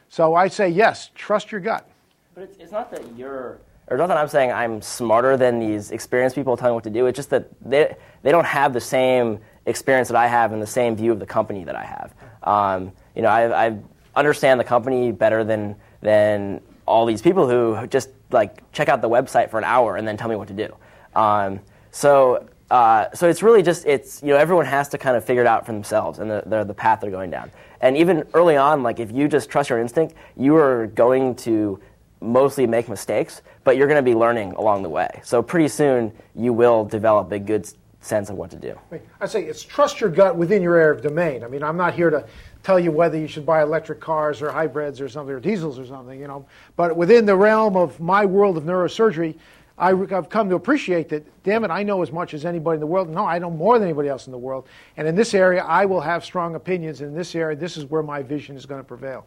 So I say yes, trust your gut. But it's, it's not that you're, or not that I'm saying I'm smarter than these experienced people telling me what to do. It's just that they, they don't have the same experience that I have and the same view of the company that I have. Um, you know, I, I understand the company better than, than all these people who just like check out the website for an hour and then tell me what to do. Um, so, uh, so it's really just it's you know everyone has to kind of figure it out for themselves and the, the path they're going down. And even early on, like if you just trust your instinct, you are going to mostly make mistakes, but you're going to be learning along the way. So pretty soon you will develop a good sense of what to do. I say it's trust your gut within your area of domain. I mean, I'm not here to tell you whether you should buy electric cars or hybrids or something or diesels or something, you know. But within the realm of my world of neurosurgery, I've come to appreciate that, damn it, I know as much as anybody in the world. No, I know more than anybody else in the world. And in this area, I will have strong opinions. In this area, this is where my vision is going to prevail.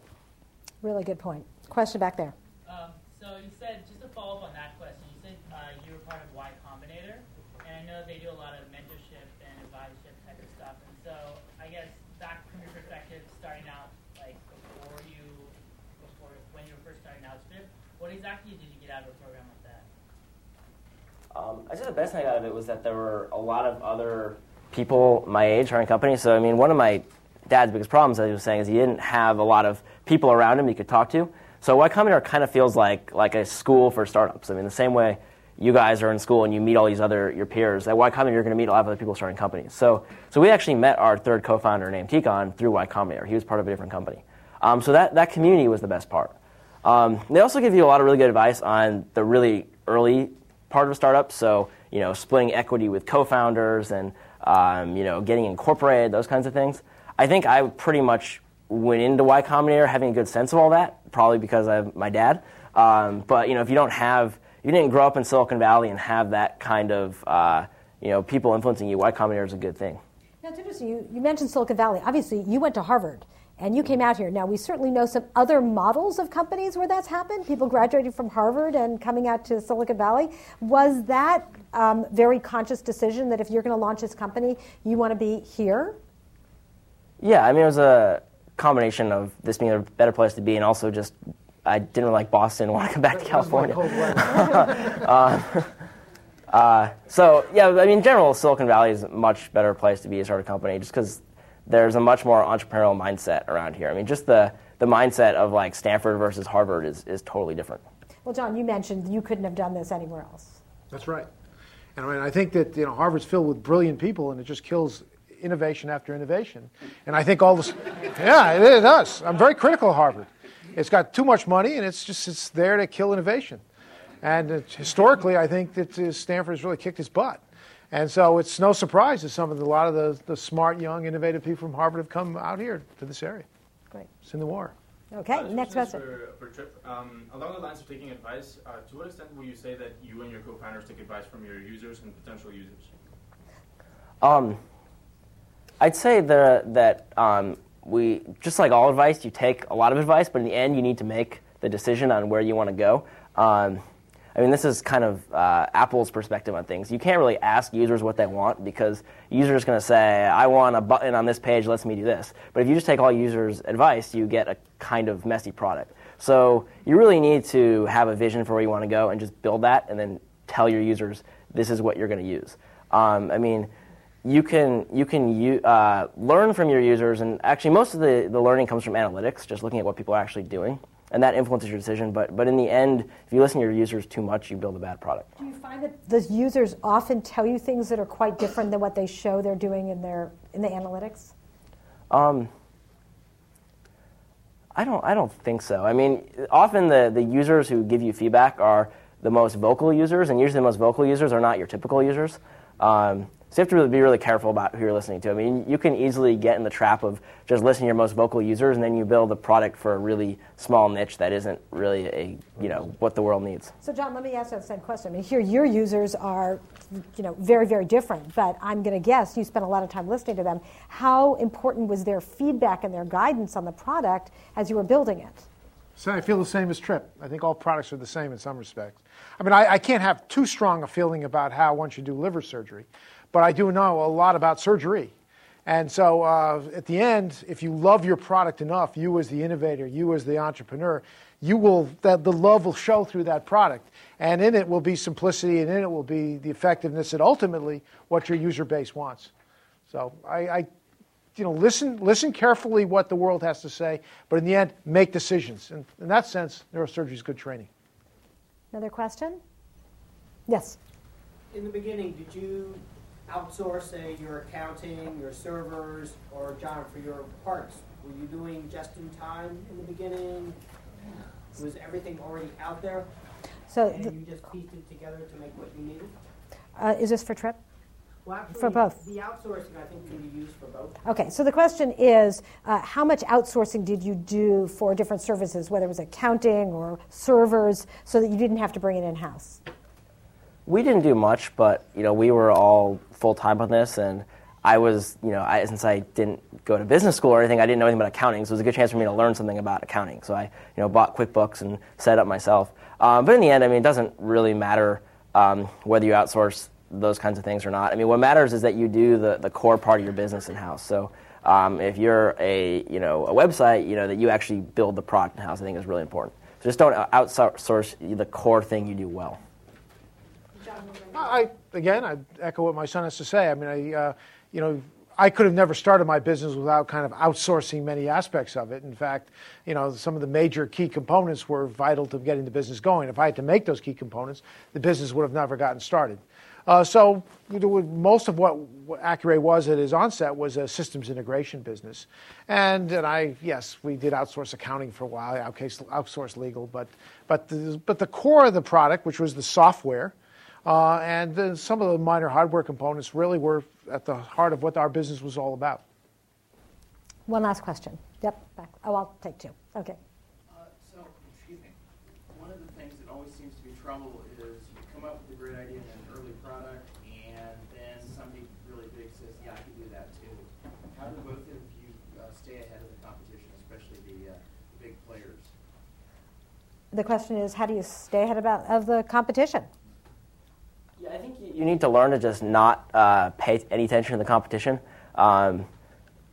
Really good point. Question back there. Um, so you said, just to follow up on that question, you said uh, you were part of Y Combinator. And I know they do a lot of mentorship and advisorship type of stuff. And so I guess back from your perspective, starting out, like before you, before when you were first starting out, what exactly did you get out of a program like that? Um, I think the best thing out of it was that there were a lot of other people my age running companies. So, I mean, one of my dad's biggest problems, as he was saying, is he didn't have a lot of people around him he could talk to. so Y Combinator kind of feels like like a school for startups. I mean, the same way you guys are in school and you meet all these other your peers. At Y Combinator, you're going to meet a lot of other people starting companies. So, so we actually met our third co-founder named Tikhon through Y Combinator. He was part of a different company. Um, so that, that community was the best part. Um, they also give you a lot of really good advice on the really early part of a startup. So, you know, splitting equity with co-founders and, um, you know, getting incorporated, those kinds of things. I think I pretty much went into Y Combinator having a good sense of all that, probably because have my dad. Um, but, you know, if you don't have you didn't grow up in Silicon Valley and have that kind of uh, you know people influencing you, Y Combinator is a good thing. It's interesting. You, you mentioned Silicon Valley. Obviously, you went to Harvard and you came out here. Now, we certainly know some other models of companies where that's happened. People graduating from Harvard and coming out to Silicon Valley. Was that um, very conscious decision that if you're going to launch this company, you want to be here? Yeah, I mean, it was a combination of this being a better place to be and also just I didn't really like Boston. Want to come back to California. uh, [LAUGHS] uh, so yeah, I mean, in general, Silicon Valley is a much better place to be a start a company, just because there's a much more entrepreneurial mindset around here. I mean, just the the mindset of like Stanford versus Harvard is is totally different. Well, John, you mentioned you couldn't have done this anywhere else. That's right. And I mean, I think that you know Harvard's filled with brilliant people, and it just kills innovation after innovation. And I think all this, yeah, it, it does. I'm very critical of Harvard. It's got too much money, and it's just it's there to kill innovation. And historically, I think that uh, Stanford has really kicked its butt. And so it's no surprise that some of the, a lot of the, the smart, young, innovative people from Harvard have come out here to this area. Great. It's in the war. Okay, Uh, next question question. For, for Trip, um, along the lines of taking advice, uh, to what extent will you say that you and your co-founders take advice from your users and potential users? Um, I'd say the, that um, we just like all advice, you take a lot of advice, but in the end, you need to make the decision on where you want to go. Um, I mean, this is kind of uh, Apple's perspective on things. You can't really ask users what they want because users are going to say, "I want a button on this page. Lets me do this." But if you just take all users' advice, you get a kind of messy product. So you really need to have a vision for where you want to go and just build that, and then tell your users this is what you're going to use. Um, I mean, you can you can u- uh, learn from your users, and actually most of the, the learning comes from analytics, just looking at what people are actually doing, and that influences your decision. But but in the end, if you listen to your users too much, you build a bad product. Do you find that the users often tell you things that are quite different than what they show they're doing in their in the analytics? Um, I don't I don't think so. I mean, often the, the users who give you feedback are the most vocal users, and usually the most vocal users are not your typical users. Um, so you have to really be really careful about who you're listening to. I mean, you can easily get in the trap of just listening to your most vocal users, and then you build a product for a really small niche that isn't really a you know what the world needs. So, John, let me ask you the same question. I mean, here your users are, you know, very, very different. But I'm going to guess you spent a lot of time listening to them. How important was their feedback and their guidance on the product as you were building it? So I feel the same as Trip. I think all products are the same in some respects. I mean, I, I can't have too strong a feeling about how one should do liver surgery, but I do know a lot about surgery. And so uh, at the end, if you love your product enough, you as the innovator, you as the entrepreneur, you will that the love will show through that product. And in it will be simplicity, and in it will be the effectiveness, and ultimately what your user base wants. So I, I you know, listen, listen carefully what the world has to say, but in the end, make decisions. And in that sense, neurosurgery is good training. Another question? Yes. In the beginning, did you outsource, say, your accounting, your servers, or John, for your parts? Were you doing just in time in the beginning? Was everything already out there, So, and th- you just pieced it together to make what you needed? uh, is this for Trip? Well, actually, For both. The outsourcing, I think, can be used for both. Okay, so the question is uh, how much outsourcing did you do for different services, whether it was accounting or servers, so that you didn't have to bring it in house? We didn't do much, but you know we were all full time on this, and I was you know I, since I didn't go to business school or anything, I didn't know anything about accounting, so it was a good chance for me to learn something about accounting. So I you know bought QuickBooks and set up myself. Um, but in the end, I mean, it doesn't really matter um, whether you outsource those kinds of things or not. I mean, what matters is that you do the, the core part of your business in house. So um, if you're a you know a website, you know that you actually build the product in house. I think is really important. So just don't outsource the core thing you do well. I, again, I echo what my son has to say. I mean, I, uh, you know, I could have never started my business without kind of outsourcing many aspects of it. In fact, you know, some of the major key components were vital to getting the business going. If I had to make those key components, the business would have never gotten started. Uh, so most of what Accuray was at its onset was a systems integration business, and and I yes we did outsource accounting for a while, outsource legal, but but the, but the core of the product, which was the software, uh, and the, some of the minor hardware components, really were at the heart of what our business was all about. One last question. Yep. Back. Oh, I'll take two. Okay. Uh, so, excuse me. One of the things that always seems to be trouble is you come up with a great idea in an early product, and then somebody really big says, "Yeah, I can do that too." How do both of you uh, stay ahead of the competition, especially the, uh, the big players? The question is, how do you stay ahead about, of the competition? Yeah, I think you need to learn to just not uh, pay any attention to the competition. Um,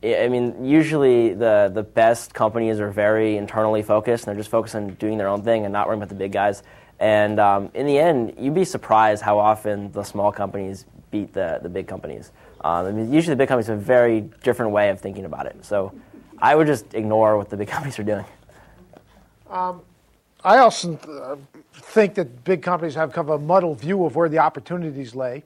I mean, usually the, the best companies are very internally focused and they're just focused on doing their own thing and not worrying about the big guys. And um, in the end, you'd be surprised how often the small companies beat the, the big companies. Um, I mean, usually the big companies have a very different way of thinking about it. So I would just ignore what the big [LAUGHS] companies are doing. Um, I also uh, think that big companies have kind of a muddled view of where the opportunities lay.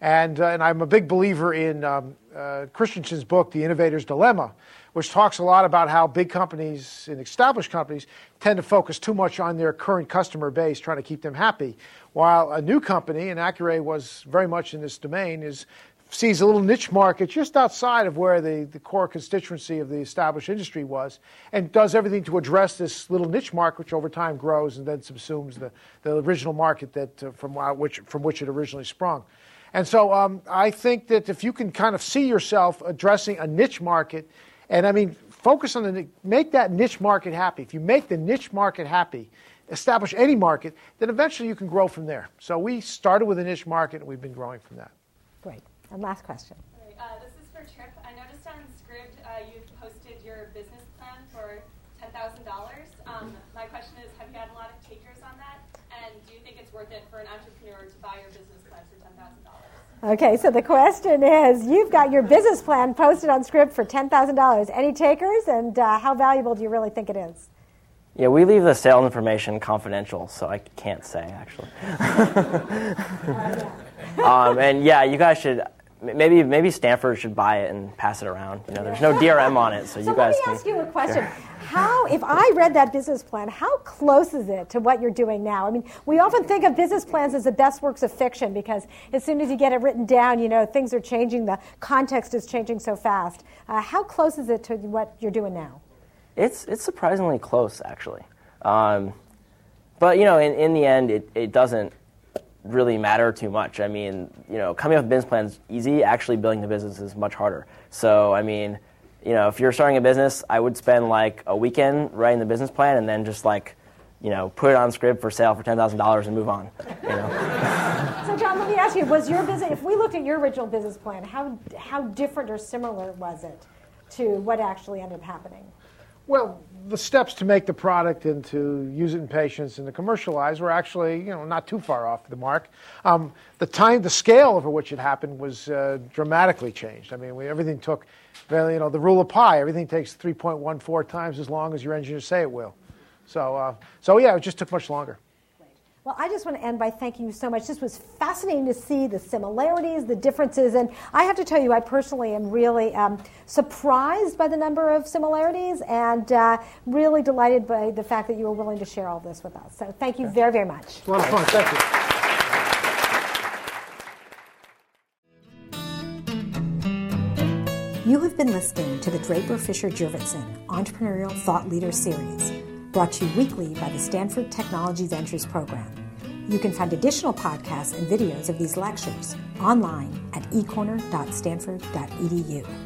And, uh, and I'm a big believer in um, uh, Christensen's book, The Innovator's Dilemma, which talks a lot about how big companies and established companies tend to focus too much on their current customer base, trying to keep them happy, while a new company, and Accuray was very much in this domain, is sees a little niche market just outside of where the, the core constituency of the established industry was and does everything to address this little niche market, which over time grows and then subsumes the, the original market that, uh, from, uh, which, from which it originally sprung. And so um, I think that if you can kind of see yourself addressing a niche market, and I mean, focus on the, make that niche market happy. If you make the niche market happy, establish any market, then eventually you can grow from there. So we started with a niche market and we've been growing from that. Great. And last question. Right, uh, this is for Trip. I noticed on Scribd uh, you posted your business plan for $10,000. Um, my question is, have you had a lot of takers on that? And do you think it's worth it for an entrepreneur to buy your business plan for $10,000? Okay, so the question is, you've got your business plan posted on Scribd for $10,000. Any takers, and uh, how valuable do you really think it is? Yeah, we leave the sales information confidential, so I can't say actually. [LAUGHS] [LAUGHS] um, and yeah, you guys should maybe maybe Stanford should buy it and pass it around. You know, there's no DRM on it, so, so you guys. Let me ask you a question. [LAUGHS] How, if I read that business plan, how close is it to what you're doing now? I mean, we often think of business plans as the best works of fiction because as soon as you get it written down, you know, things are changing. The context is changing so fast. Uh, how close is it to what you're doing now? It's it's surprisingly close, actually. Um, but you know, in, in the end, it, it doesn't really matter too much. I mean, you know, coming up with business plans easy. Actually, building the business is much harder. So, I mean, you know, if you're starting a business, I would spend like a weekend writing the business plan and then just like, you know, put it on Scribd for sale for ten thousand dollars and move on. You know. [LAUGHS] so, John, let me ask you: Was your business? If we looked at your original business plan, how how different or similar was it to what actually ended up happening? Well, the steps to make the product and to use it in patients and to commercialize were actually, you know, not too far off the mark. Um, the time, the scale over which it happened was uh, dramatically changed. I mean, we, everything took, you know, the rule of pi. Everything takes 3.14 times as long as your engineers say it will. So, uh, so yeah, it just took much longer. Well, I just want to end by thanking you so much. This was fascinating to see the similarities, the differences, and I have to tell you, I personally am really um, surprised by the number of similarities and uh, really delighted by the fact that you were willing to share all this with us. So thank you very, very much. a lot of fun. Thank you. You have been listening to the Draper Fisher Jurvetson Entrepreneurial Thought Leader Series brought to you weekly by the Stanford Technology Ventures Program. You can find additional podcasts and videos of these lectures online at ecorner.stanford.edu.